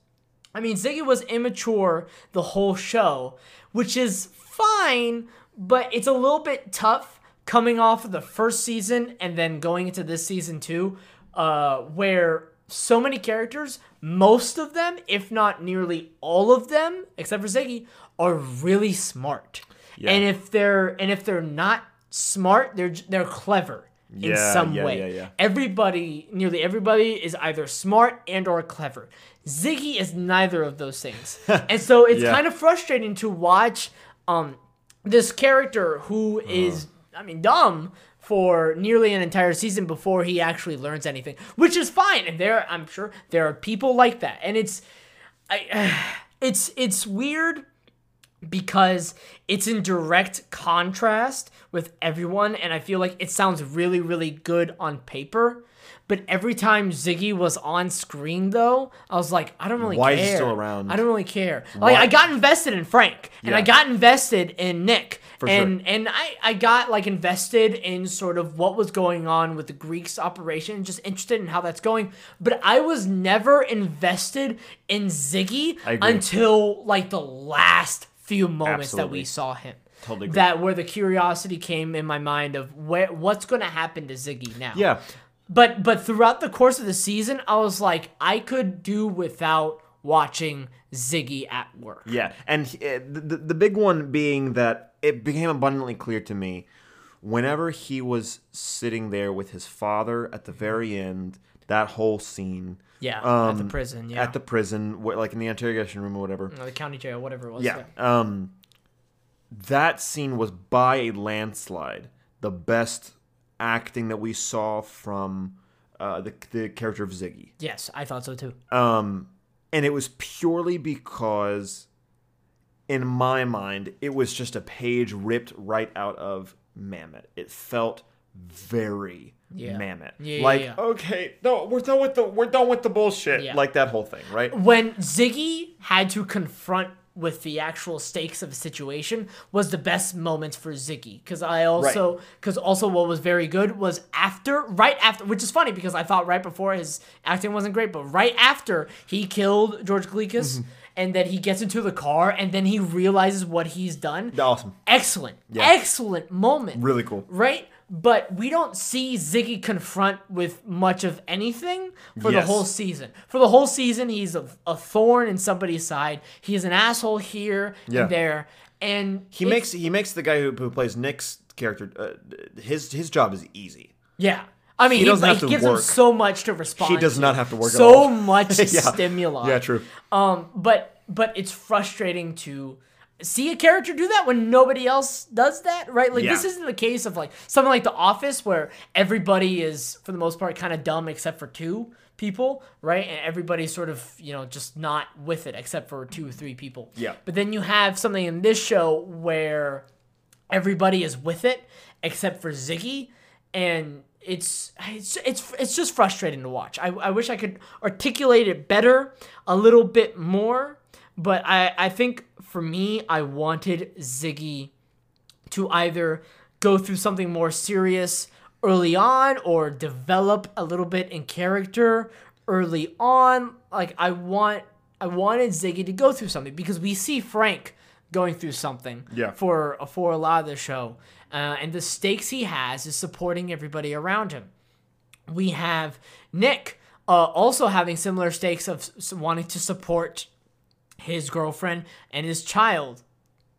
i mean ziggy was immature the whole show which is fine but it's a little bit tough coming off of the first season and then going into this season too uh where so many characters most of them if not nearly all of them except for ziggy are really smart Yeah. and if they're and if they're not smart, they're they're clever in Yeah, some yeah, way. yeah. Everybody, nearly everybody, is either smart and or clever. Ziggy is neither of those things, and so it's kind of frustrating to watch um this character who is, I mean, dumb for nearly an entire season before he actually learns anything, which is fine. And there, I'm sure there are people like that, and it's, I, it's it's weird because it's in direct contrast with everyone and i feel like it sounds really really good on paper but every time ziggy was on screen though i was like i don't really Why care is he still around? i don't really care like i got invested in frank and i got invested in nick sure. and and I, I got like invested in sort of what was going on with the Greeks operation, just interested in how that's going. But I was never invested in Ziggy until like the last few moments that we saw him. Totally agree. That where the curiosity came in my mind of where what's going to happen to Ziggy now. Yeah, But but throughout the course of the season, I was like, I could do without watching Ziggy at work. Yeah, and he- eh, the, the the big one being that it became abundantly clear to me whenever he was sitting there with his father at the very end, that whole scene. Yeah, at the um, prison. Yeah, At the prison, like in the interrogation room or whatever. or the county jail, whatever it was. Yeah. Um, that scene was by a landslide the best acting that we saw from uh, the the character of Ziggy. Yes, I thought so too. Um, and it was purely because, in my mind, it was just a page ripped right out of Mamet. It felt very Yeah. Mamet. Yeah, yeah, like, yeah. okay, no, we're done with the we're done with the bullshit. Yeah. Like that whole thing, right? when Ziggy had to confront with the actual stakes of the situation was the best moments for Ziggy because I also because also what was very good was after right after which is funny because I thought right before his acting wasn't great but right after he killed George Glekas Mm-hmm. and then he gets into the car and then he realizes what he's done Awesome. excellent excellent moment Really cool. right? But we don't see Ziggy confront with much of anything for the whole season. For the whole season, he's a, a thorn in somebody's side. He's an asshole here Yeah. and there, and He makes he makes the guy who, who plays Nick's character uh, his his job is easy. yeah. I mean, He he, doesn't have to he gives him so much to respond. He does not have to work So much Yeah. stimuli. Yeah, true. Um, but but it's frustrating to see a character do that when nobody else does that, right? Like this isn't the case of like something like The Office where everybody is for the most part kind of dumb except for two people, right? And everybody's sort of you know just not with it except for two or three people. Yeah. But then you have something in this show where everybody is with it except for Ziggy, and it's it's it's it's just frustrating to watch. I, I wish I could articulate it better, a little bit more, but I I think for me I wanted Ziggy to either go through something more serious early on or develop a little bit in character early on. Like I want I wanted Ziggy to go through something because we see Frank going through something Yeah. for for a lot of the show. Uh, and the stakes he has is supporting everybody around him. We have Nick uh, also having similar stakes of wanting to support his girlfriend and his child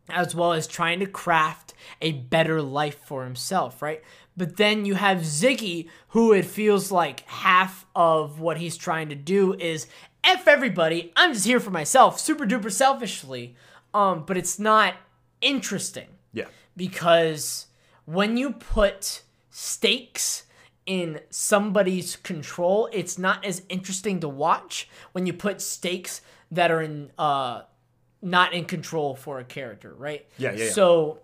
as well as trying to craft a better life for himself, right? But then you have Ziggy, who it feels like half of what he's trying to do is F everybody, I'm just here for myself, super duper selfishly. Um, but it's not interesting Yeah. because when you put stakes in somebody's control, it's not as interesting to watch when you put stakes that are in uh not in control for a character, right? Yeah, yeah, yeah. So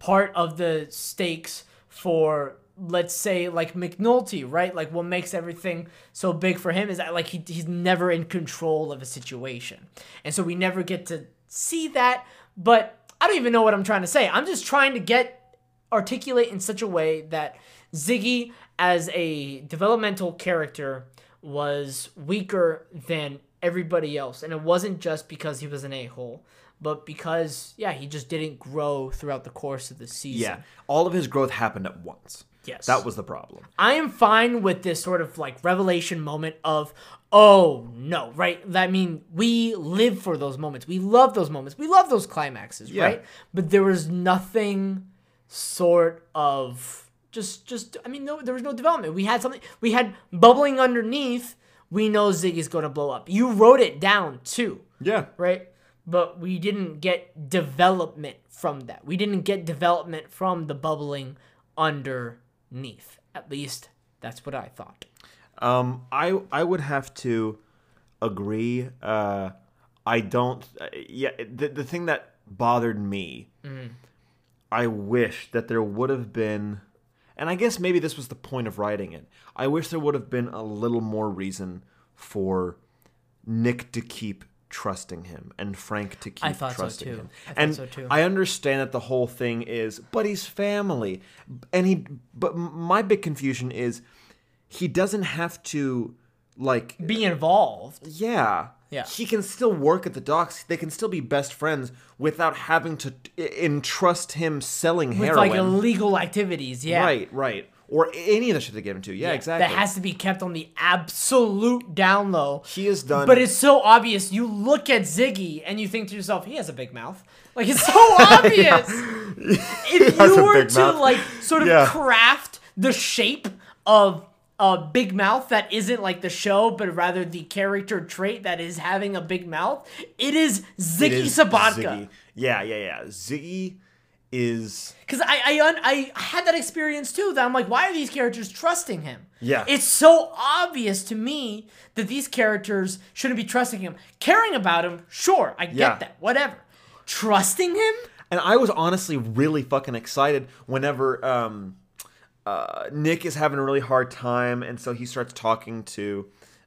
part of the stakes for let's say like McNulty, right? Like what makes everything so big for him is that like he, he's never in control of a situation. And so we never get to see that, but I don't even know what I'm trying to say. I'm just trying to get articulate in such a way that Ziggy as a developmental character was weaker than everybody else. And it wasn't just because he was an a-hole, but because yeah, he just didn't grow throughout the course of the season. Yeah. All of his growth happened at once. Yes. That was the problem. I am fine with this sort of like revelation moment of, oh no, right? I mean, we live for those moments. We love those moments. We love those climaxes, Yeah. right? But there was nothing sort of just, just. I mean, no, there was no development. We had something. We had bubbling underneath. We know Ziggy's going to blow up. You wrote it down too Yeah. right? But we didn't get development from that. We didn't get development from the bubbling underneath. At least that's what I thought. Um, I I would have to agree. Uh, I don't. Uh, yeah, the the thing that bothered me, I wish that there would have been, and I guess maybe this was the point of writing it. I wish there would have been a little more reason for Nick to keep trusting him and Frank to keep I thought so, trusting too. him. I thought and so, too. I understand that the whole thing is, but he's family, and he. But my big confusion is, he doesn't have to, like, Be involved. yeah, Yeah. He can still work at the docks. They can still be best friends without having to entrust him selling With heroin. like illegal activities, yeah. Right, right, or any of the shit they get him to. Yeah, exactly. That has to be kept on the absolute down low. he has done. But it's so obvious. You look at Ziggy and you think to yourself, he has a big mouth. Like it's so obvious. If you were to mouth. like sort of Yeah. craft the shape of a big mouth that isn't like the show, but rather the character trait that is having a big mouth, it is It Ziggy is Sobotka. Ziggy. Yeah, yeah, yeah. Ziggy is. Because I I, un- I had that experience too. That I'm like, why are these characters trusting him? Yeah. it's so obvious to me that these characters shouldn't be trusting him. Caring about him, sure, I get Yeah. that. Whatever. Trusting him? And I was honestly really fucking excited whenever um, uh, Nick is having a really hard time, and so he starts talking to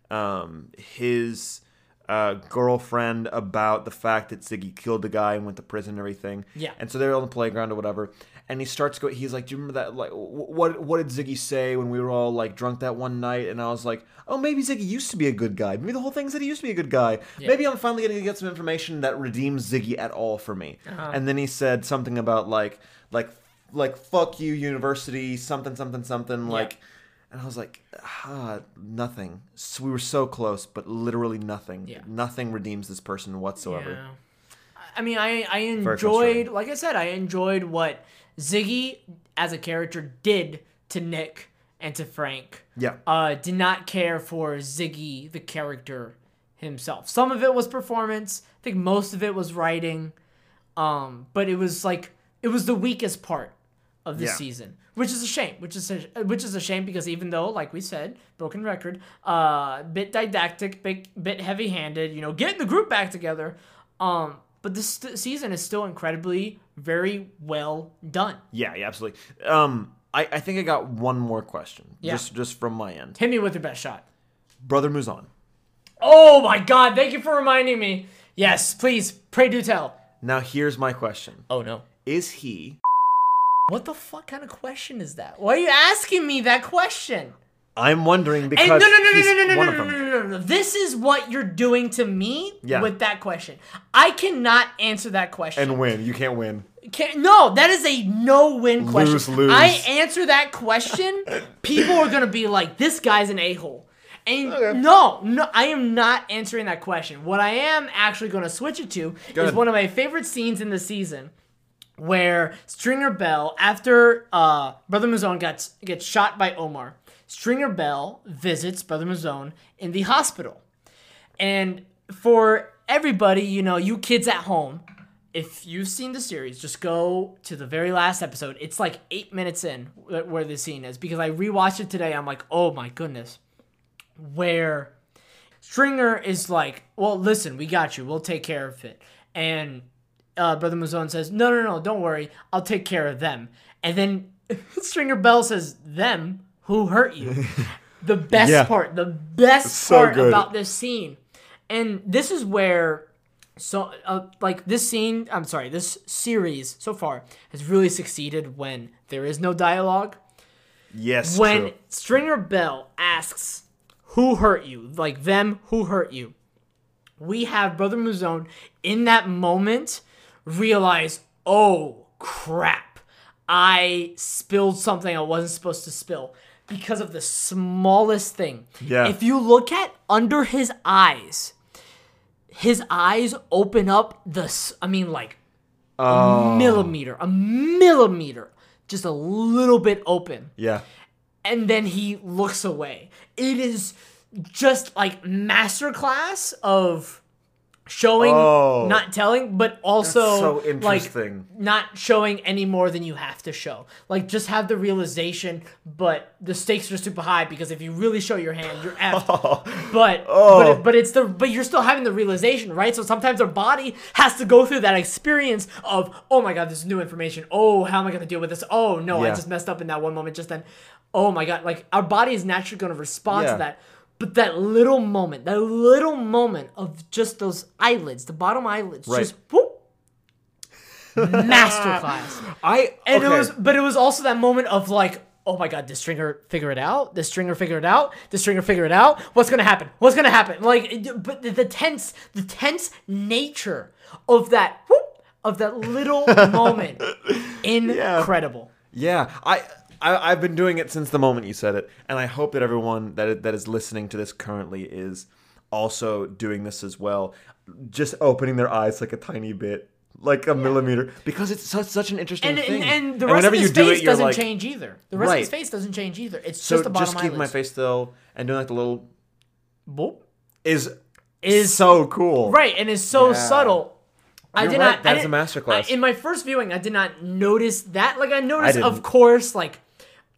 um, his uh, girlfriend about the fact that Ziggy killed the guy and went to prison and everything. Yeah. And so they're on the playground or whatever, and he starts going. He's like, "Do you remember that? Like, what what did Ziggy say when we were all like drunk that one night?" And I was like, "Oh, maybe Ziggy used to be a good guy. Maybe the whole thing's that he used to be a good guy. Maybe I'm finally going to get some information that redeems Ziggy at all for me." Uh-huh. And then he said something about like like like fuck you university something something something like and i was like ah nothing so we were so close but literally nothing Yeah. nothing redeems this person whatsoever Yeah. I mean, I I enjoyed, like I said, I enjoyed what Ziggy as a character did to Nick and to Frank. Yeah. Uh, did not care for Ziggy, the character himself. Some of it was performance. I think most of it was writing. Um, but it was like it was the weakest part of the Yeah. season, which is a shame. Which is a, which is a shame because even though, like we said, broken record, uh, bit didactic, bit bit heavy handed. You know, getting the group back together. Um, but this st- season is still incredibly very well done. Yeah, yeah, absolutely. Um, I, I think I got one more question, Yeah. just just from my end. Hit me with your best shot. Brother Mouzone. Oh my God! Thank you for reminding me. Yes, please, pray do tell. Now here's my question: Oh no. Is he? What the fuck kind of question is that? Why are you asking me that question? I'm wondering because no, no, no, he's no, no, no, one no, no, no, no, no, no. This is what you're doing to me Yeah. with that question. I cannot answer that question. And win. You can't win. Can, no, that is a no-win question. Lose, lose. I answer that question, people are gonna be like, "This guy's an a-hole." And Okay. no, no, I am not answering that question. What I am actually gonna switch it to is ahead. one of my favorite scenes in the season, where Stringer Bell, after uh, Brother Mouzone gets gets shot by Omar, Stringer Bell visits Brother Mouzone in the hospital. And for everybody, you know, you kids at home, if you've seen the series, just go to the very last episode. It's like eight minutes in where the scene is because I rewatched it today. I'm like, oh my goodness. Where Stringer is like, well, listen, we got you. We'll take care of it. And uh, Brother Mouzone says, no, no, no, don't worry. I'll take care of them. And then Stringer Bell says, them? Who hurt you? the best Yeah. part, the best So part good. about this scene. And this is where so uh, like this scene i'm sorry this series so far has really succeeded when there is no dialogue Yes. when true. stringer bell asks who hurt you like them who hurt you we have brother mouzone in that moment realize oh crap i spilled something i wasn't supposed to spill because of the smallest thing Yeah. if you look at under his eyes his eyes open up the I mean like Oh. a millimeter a millimeter just a little bit open Yeah. and then he looks away it is just like masterclass of showing Oh. not telling but also so like not showing any more than you have to show. Like just have the realization but the stakes are super high because if you really show your hand you're effed oh. but Oh. but, it- but it's the but you're still having the realization right? So sometimes our body has to go through that experience of oh my god this is new information. Oh how am i going to deal with this? Oh no i just messed up in that one moment just then. Oh my god like our body is naturally going to respond Yeah. to that but that little moment that little moment of just those eyelids the bottom eyelids Right. just whoop, masterclass I and okay. it was, but it was also that moment of like, oh my god, did Stringer figure it out? Did Stringer figure it out? Did Stringer figure it out? What's gonna happen? What's gonna happen? Like, but the, the tense, the tense nature of that, whoop, of that little moment, incredible. Yeah, I, I I've been doing it since the moment you said it, and I hope that everyone that that is listening to this currently is also doing this as well, just opening their eyes like a tiny bit, like a millimeter, because it's such such an interesting And, thing. and, and the rest whenever of his you do face it, doesn't like, change either. The rest of his face doesn't change either. It's So just the bottom just keep my face still and doing like the little Boop. is Is so cool. Right, and it's so Yeah. subtle. I You're did right, not. that I is a masterclass. I- in my first viewing, I did not notice that. Like I noticed, I of course, like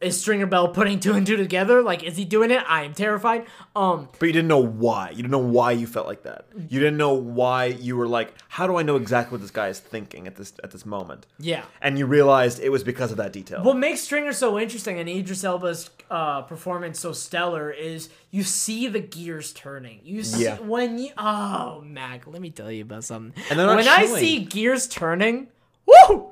is Stringer Bell putting two and two together? Like, is he doing it? I am terrified. Um, But you didn't know why. You didn't know why you felt like that. You didn't know why you were like, how do I know exactly what this guy is thinking at this at this moment? yeah. And you realized it was because of that detail. What makes Stringer so interesting and Idris Elba's uh, performance so stellar is you see the gears turning. You see Yeah. when you oh Mac, let me tell you about something. And when I see gears turning, woo,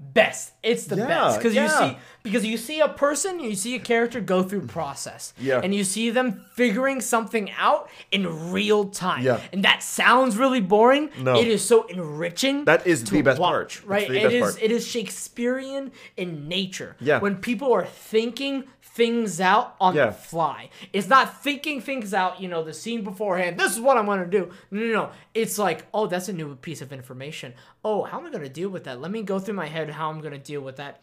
best. It's the Yeah, best because you see because you see a person, you see a character go through process, Yeah. and you see them figuring something out in real time. Yeah. and that sounds really boring. No. it is so enriching. That is to the best part. watch, It's right? It is. part. It is Shakespearean in nature. Yeah. When people are thinking things out on Yeah. the fly. It's not thinking things out, you know, the scene beforehand. This is what I'm gonna do. No, no, no. It's like, oh, that's a new piece of information. Oh, how am I gonna deal with that? Let me go through my head how I'm gonna deal with that.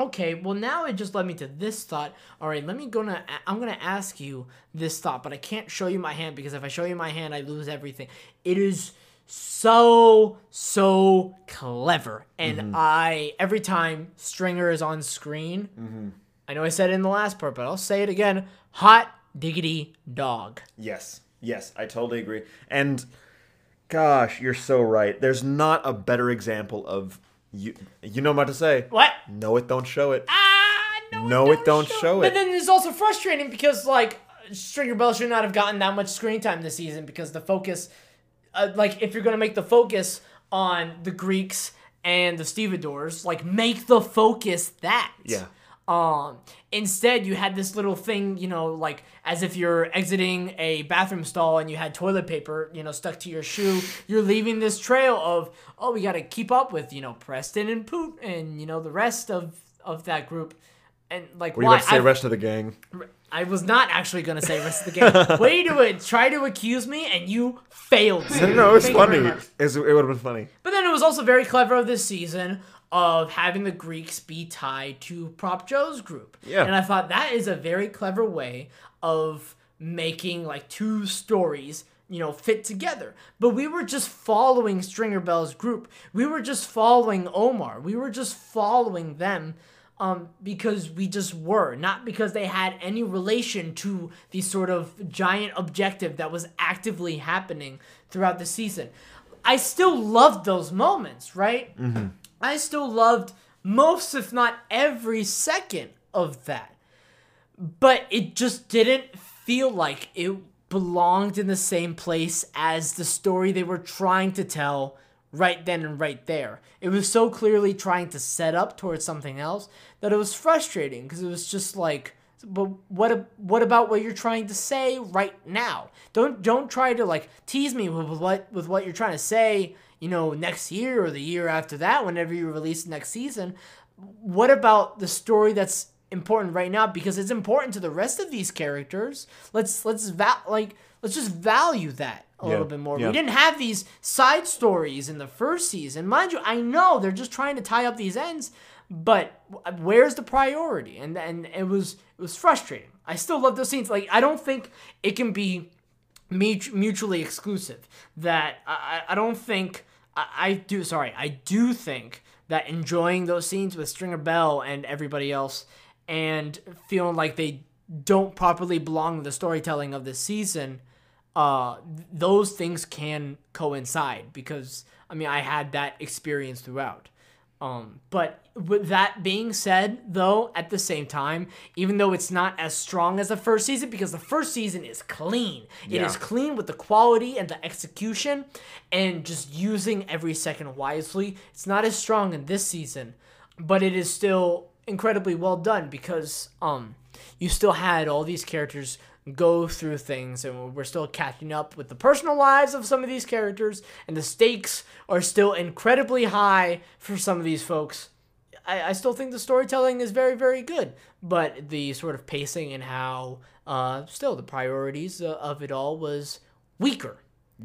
Okay, well now it just led me to this thought. All right, let me gonna I'm gonna ask you this thought, but I can't show you my hand because if I show you my hand, I lose everything. It is so so clever, and Mm-hmm. I every time Stringer is on screen, Mm-hmm. I know I said it in the last part, but I'll say it again: hot diggity dog. Yes. Yes, I totally agree. And gosh, you're so right. There's not a better example of you you know what I'm about to say. What? Know it, don't show it. Ah, no, No, it don't show But it. But then it's also frustrating because like Stringer Bell should not have gotten that much screen time this season because the focus, uh, like if you're gonna make the focus on the Greeks and the stevedores, like make the focus that. Yeah. Um. Instead, you had this little thing, you know, like as if you're exiting a bathroom stall and you had toilet paper, you know, stuck to your shoe. You're leaving this trail of, oh, we got to keep up with, you know, Preston and Poot and you know the rest of of that group. And like, What are you why? about to say, I, rest of the gang? I was not actually gonna say rest of the game. Way to it, try to accuse me, and you failed. No, no, it's Thank funny. It would have been funny. But then it was also very clever of this season of having the Greeks be tied to Prop Joe's group. Yeah. And I thought that is a very clever way of making like two stories, you know, fit together. But we were just following Stringer Bell's group. We were just following Omar. We were just following them um, because we just were, not because they had any relation to the sort of giant objective that was actively happening throughout the season. I still loved those moments, right? I still loved most, if not every second of that. But it just didn't feel like it belonged in the same place as the story they were trying to tell right then and right there. It was so clearly trying to set up towards something else that it was frustrating because it was just like but what what about what you're trying to say right now? Don't don't try to like tease me with what with what you're trying to say, you know, next year or the year after that whenever you release next season. What about the story that's important right now because it's important to the rest of these characters. Let's let's va- like let's just value that a little bit more. yeah. We didn't have these side stories in the first season. Mind you, I know they're just trying to tie up these ends, but where's the priority? And and it was it was frustrating. I still love those scenes. Like I don't think it can be mutually exclusive. That I I don't think I, I do. Sorry, I do think that enjoying those scenes with Stringer Bell and everybody else, and feeling like they don't properly belong in the storytelling of the season, uh, those things can coincide because I mean I had that experience throughout. Um, but with that being said, though, at the same time, even though it's not as strong as the first season, because the first season is clean, it Yeah. is clean with the quality and the execution, and just using every second wisely. It's not as strong in this season, but it is still incredibly well done because um, you still had all these characters go through things and we're still catching up with the personal lives of some of these characters and the stakes are still incredibly high for some of these folks. I, I still think the storytelling is very very good but the sort of pacing and how uh, still the priorities uh, of it all was weaker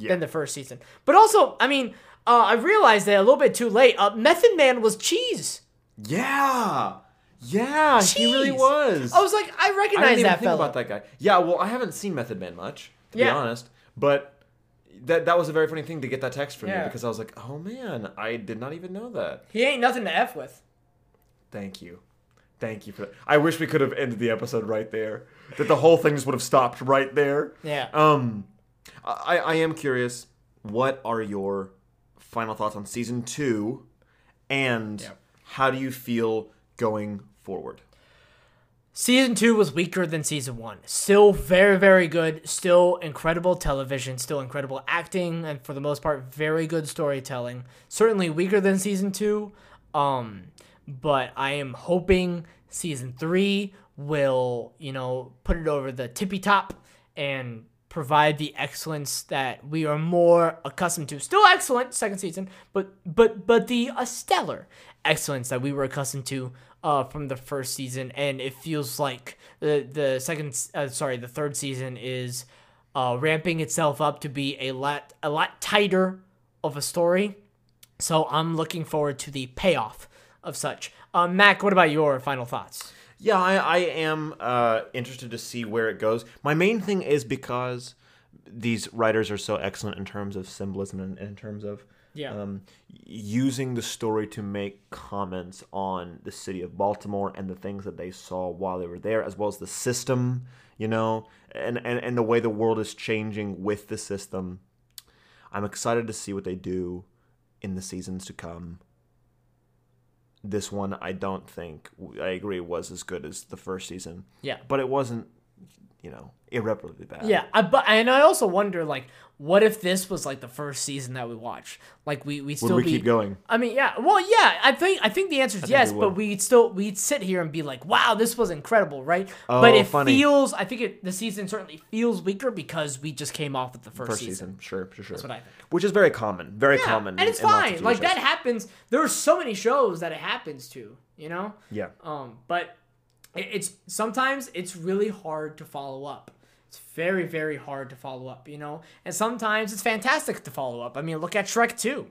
than the first season. But also i mean uh, i realized that a little bit too late. Uh, method man was cheese. Yeah. Yeah, he really was. i was like i recognize I didn't even that think fella about that guy. Yeah, well, I haven't seen Method Man much, to be Yeah. honest. But that that was a very funny thing to get that text from Yeah. you because I was like, oh man, I did not even know that. he ain't nothing to f with Thank you. Thank you for that. I wish we could have ended the episode right there. That the whole thing just would have stopped right there. yeah Um, I, I am curious. What are your final thoughts on season two, and Yeah. how do you feel going forward? Season two was weaker than season one. Still very, very good. Still incredible television. Still incredible acting, and for the most part, very good storytelling. Certainly weaker than season two. Um, but I am hoping season three will, you know, put it over the tippy top and provide the excellence that we are more accustomed to. Still excellent, second season, but but but the uh, stellar excellence that we were accustomed to uh, from the first season, and it feels like the the second, uh, sorry, the third season is uh, ramping itself up to be a lot a lot tighter of a story. So I'm looking forward to the payoff of such. Uh, Mac, what about your final thoughts? Yeah, I, I am uh, interested to see where it goes. My main thing is because these writers are so excellent in terms of symbolism and in terms of Yeah. um, using the story to make comments on the city of Baltimore and the things that they saw while they were there, as well as the system, you know, and, and, and the way the world is changing with the system. I'm excited to see what they do in the seasons to come. This one, I don't think, I agree, was as good as the first season. Yeah. But it wasn't, you know, irreparably bad. Yeah, I, but and I also wonder like, what if this was like the first season that we watched? Like we we still we be, keep going? I mean, yeah. Well, yeah. I think I think the answer is yes, we but we'd still we'd sit here and be like, wow, this was incredible, right? Oh, but it funny. feels. I think it, the season certainly feels weaker because we just came off with the first, First season. season, sure, sure, sure. That's what I think. Which is very common, very Yeah, common, and it's in fine. Like shows. that happens. There are so many shows that it happens to. You know. Yeah. Um, but it's sometimes it's really hard to follow up. It's very very hard to follow up, you know. And sometimes it's fantastic to follow up. I mean, look at Shrek 2.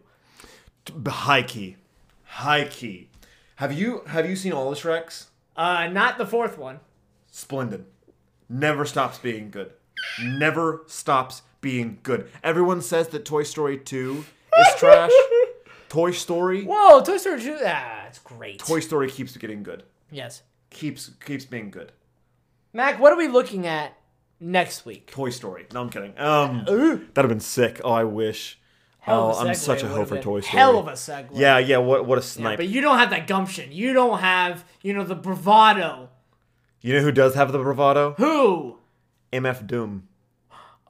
B- High key, high key. Have you have you seen all the Shreks? Uh, not the fourth one. Splendid. Never stops being good. Never stops being good. Everyone says that Toy Story 2 is trash. Toy Story, Whoa, Toy Story 2. Ah, it's great. Toy Story keeps getting good. yes. Keeps keeps being good. Mac, what are we looking at next week? Toy Story. No, I'm kidding. Um, that'd have been sick. Oh, I wish. Hell oh, of a I'm segue such a would hoe for been. Toy Story. Hell of a segue. Yeah, yeah. What what a snipe. but you don't have that gumption. You don't have, you know, the bravado. you know who does have the bravado? Who? MF Doom.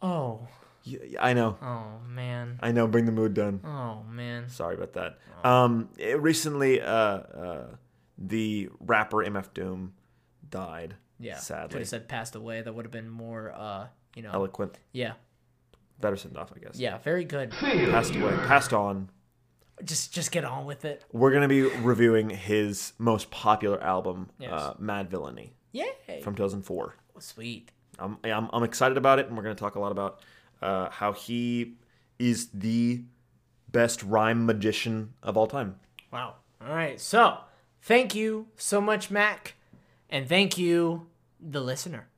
Oh. Y- I know. Oh, man. I know. Bring the mood down. Oh, man. Sorry about that. Um, it- recently, uh, uh, the rapper MF Doom died. Yeah. Could sadly, have said passed away. That would have been more, uh, you know. eloquent. Yeah. Better send off, I guess. Yeah, very good. Passed away. Passed on. Just just get on with it. We're gonna be reviewing his most popular album, Yes. uh, Madvillainy, Yay. from 2004. Sweet. I'm, I'm, I'm excited about it, and we're going to talk a lot about uh, how he is the best rhyme magician of all time. Wow. All right. So, thank you so much, Mac. And thank you, the listener.